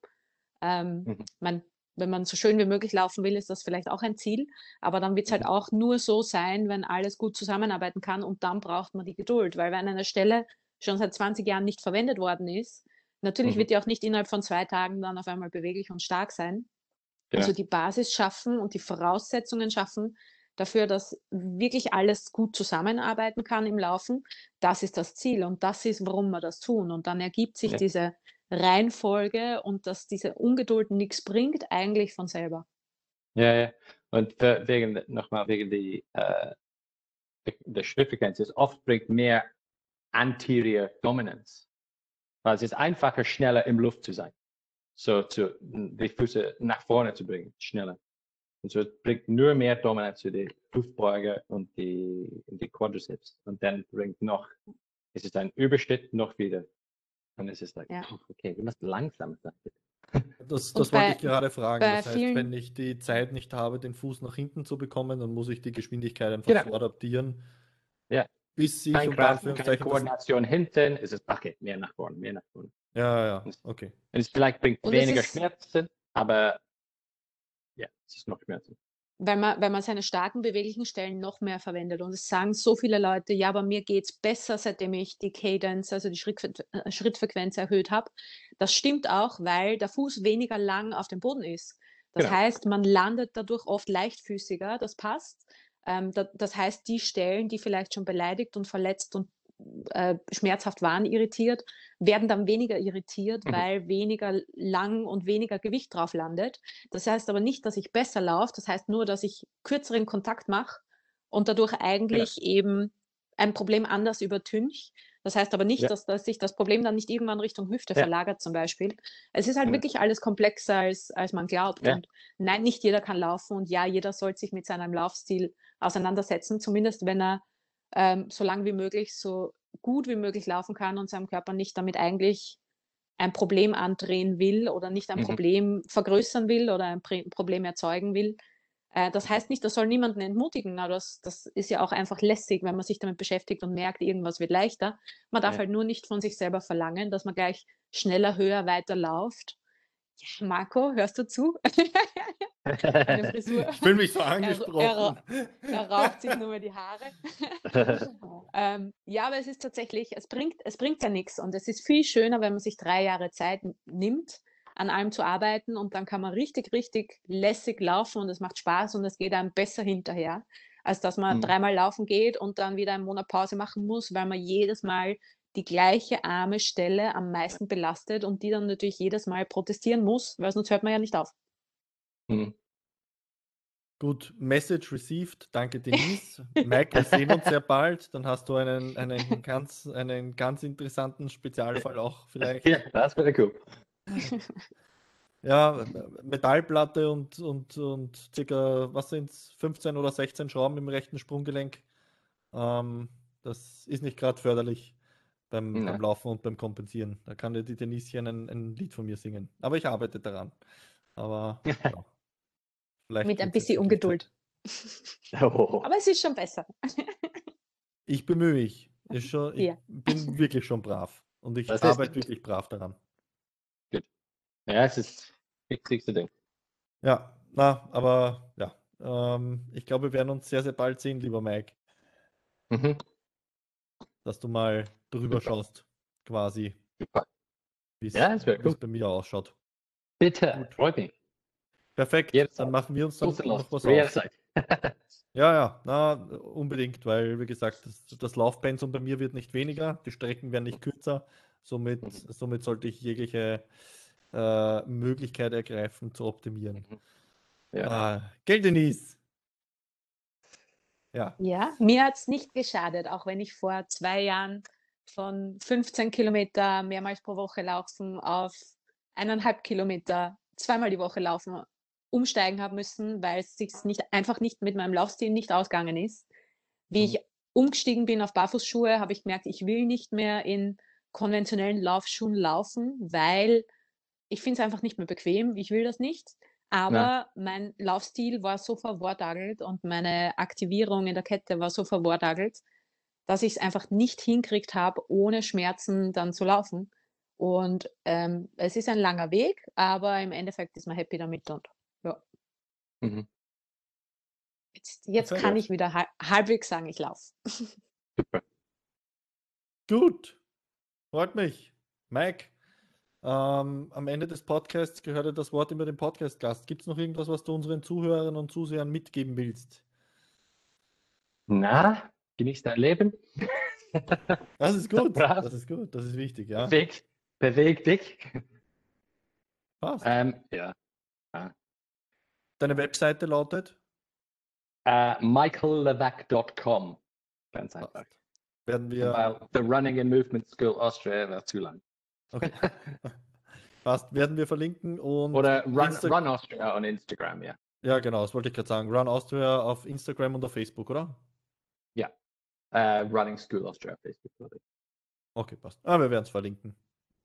Ähm, Mhm. man, wenn man so schön wie möglich laufen will, ist das vielleicht auch ein Ziel. Aber dann wird es halt Mhm. auch nur so sein, wenn alles gut zusammenarbeiten kann und dann braucht man die Geduld. Weil wenn eine Stelle schon seit 20 Jahren nicht verwendet worden ist, natürlich Mhm. wird die auch nicht innerhalb von zwei Tagen dann auf einmal beweglich und stark sein. Also Genau. die Basis schaffen und die Voraussetzungen schaffen dafür, dass wirklich alles gut zusammenarbeiten kann im Laufen. Das ist das Ziel und das ist, warum wir das tun. Und dann ergibt sich Ja. diese Reihenfolge und dass diese Ungeduld nichts bringt, eigentlich von selber. Ja, ja. Und wegen, nochmal wegen die, äh, der- Schrittfrequenz ist oft bringt mehr Anterior Dominance. Weil es ist einfacher, schneller im Luft zu sein. So, zu, die Füße nach vorne zu bringen, schneller. Und so es bringt nur mehr Dominanz zu den Hüftbeuger und die, die Quadriceps. Und dann bringt noch, es ist ein Überschritt noch wieder. Es ist like, Ja. oh, okay, wir müssen langsam sein. Das, das bei- wollte ich gerade fragen. Das heißt, vielen- wenn ich die Zeit nicht habe, den Fuß nach hinten zu bekommen, dann muss ich die Geschwindigkeit einfach Genau. so adaptieren. Ja. Bis keine Anführungszeichen das- Koordination hinten, es ist okay, mehr nach vorne, mehr nach vorne. Ja, ja, okay. Und es vielleicht bringt Und es weniger ist- Schmerzen, aber ja, es ist noch Schmerzen. Weil man, weil man seine starken beweglichen Stellen noch mehr verwendet. Und es sagen so viele Leute, ja, aber mir geht es besser, seitdem ich die Cadence, also die äh, Schrittfrequenz erhöht habe. Das stimmt auch, weil der Fuß weniger lang auf dem Boden ist. Das Genau. heißt, man landet dadurch oft leichtfüßiger, das passt. Ähm, da, das heißt, die Stellen, die vielleicht schon beleidigt und verletzt und äh, schmerzhaft waren, irritiert, werden dann weniger irritiert, Mhm. weil weniger lang und weniger Gewicht drauf landet. Das heißt aber nicht, dass ich besser laufe, das heißt nur, dass ich kürzeren Kontakt mache und dadurch eigentlich eben ein Problem anders übertünche. Das heißt aber nicht, Ja. dass, dass sich das Problem dann nicht irgendwann Richtung Hüfte Ja. verlagert zum Beispiel. Es ist halt Genau. wirklich alles komplexer, als, als man glaubt. Ja. Und nein, nicht jeder kann laufen und ja, jeder sollte sich mit seinem Laufstil auseinandersetzen, zumindest wenn er ähm, so lang wie möglich, so gut wie möglich laufen kann und seinem Körper nicht damit eigentlich ein Problem andrehen will oder nicht ein Mhm. Problem vergrößern will oder ein Problem erzeugen will. Äh, das heißt nicht, das soll niemanden entmutigen, aber das, das ist ja auch einfach lässig, wenn man sich damit beschäftigt und merkt, irgendwas wird leichter. Man darf Ja. halt nur nicht von sich selber verlangen, dass man gleich schneller, höher, weiter lauft. Ja, Marco, hörst du zu? Ich fühle mich so er- angesprochen. Er raucht sich nur mehr die Haare. Ähm, ja, aber es ist tatsächlich, es bringt, es bringt ja nichts. Und es ist viel schöner, wenn man sich drei Jahre Zeit nimmt, an allem zu arbeiten und dann kann man richtig, richtig lässig laufen und es macht Spaß und es geht einem besser hinterher, als dass man Mhm. dreimal laufen geht und dann wieder einen Monat Pause machen muss, weil man jedes Mal die gleiche arme Stelle am meisten belastet und die dann natürlich jedes Mal protestieren muss, weil sonst hört man ja nicht auf. Hm. Gut, Message received. Danke, Denise. Mike, wir sehen uns sehr bald. Dann hast du einen, einen, ganz, einen ganz interessanten Spezialfall auch vielleicht. ja, das wäre cool. Ja, Metallplatte und, und, und circa, was sind es, 15 oder 16 Schrauben im rechten Sprunggelenk. Ähm, das ist nicht gerade förderlich beim, beim Laufen und beim Kompensieren. Da kann dir die Denischen ein, ein Lied von mir singen. Aber ich arbeite daran. Aber ja, vielleicht Mit ein bisschen Ungeduld. Oh. Aber es ist schon besser. Ich bemühe mich. Ist schon, ich Ja. bin wirklich schon brav. Und ich Das arbeite wirklich brav daran. Ja, es ist das wichtigste Ding. Ja, na, aber ja. Ähm, ich glaube, wir werden uns sehr, sehr bald sehen, lieber Mike, Mhm. dass du mal drüber schaust, quasi, Super. wie es Ja, das wär wie es cool. bei mir ausschaut. Bitte, Gut. freut mich. Perfekt, Jederzeit. dann machen wir uns dann noch was aus. Ja, ja, na, unbedingt, weil, wie gesagt, das, das Laufpensum bei mir wird nicht weniger, die Strecken werden nicht kürzer, somit, Mhm. somit sollte ich jegliche äh, Möglichkeit ergreifen zu optimieren. Ja. Ah, gell, Denise? Ja, Ja, mir hat es nicht geschadet, auch wenn ich vor zwei Jahren von 15 Kilometer mehrmals pro Woche laufen auf eineinhalb Kilometer zweimal die Woche laufen umsteigen habe müssen, weil es sich nicht, einfach nicht mit meinem Laufstil nicht ausgegangen ist. Wie Mhm. ich umgestiegen bin auf Barfußschuhe, habe ich gemerkt, ich will nicht mehr in konventionellen Laufschuhen laufen, weil ich finde es einfach nicht mehr bequem. Ich will das nicht. Aber mein Laufstil war so verwortagelt und meine Aktivierung in der Kette war so verwortagelt, dass ich es einfach nicht hinkriegt habe, ohne Schmerzen dann zu laufen. Und ähm, es ist ein langer Weg, aber im Endeffekt ist man happy damit und ja. Mhm. Jetzt, jetzt kann ich wieder hal- halbwegs sagen, ich laufe. Super. Gut, freut mich. Mike, ähm, am Ende des Podcasts gehört ja das Wort immer dem Podcast-Gast. Gibt es noch irgendwas, was du unseren Zuhörerinnen und Zusehern mitgeben willst? Na, genieß dein Leben. Das ist gut, das ist gut, das ist wichtig, ja. Beweg, beweg dich. Passt. Ähm, ja. Deine Webseite lautet? Äh, michaellevac.com. Ganz einfach. Passt. Werden wir, Weil The Running and Movement School Austria wäre zu lang. okay. Passt, werden wir verlinken und Oder Run, Insta- Run Austria on Instagram, ja. Ja, genau, das wollte ich gerade sagen. Run Austria auf Instagram und auf Facebook, oder? Äh, Running School glaube ich. Okay, passt. Ah, wir werden es verlinken.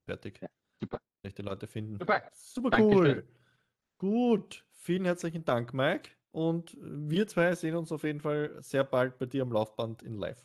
Fertig. Ja, super. Die Leute finden. Super. Super Dankeschön. cool. Gut. Vielen herzlichen Dank, Mike. Und wir zwei sehen uns auf jeden Fall sehr bald bei dir am Laufband in live.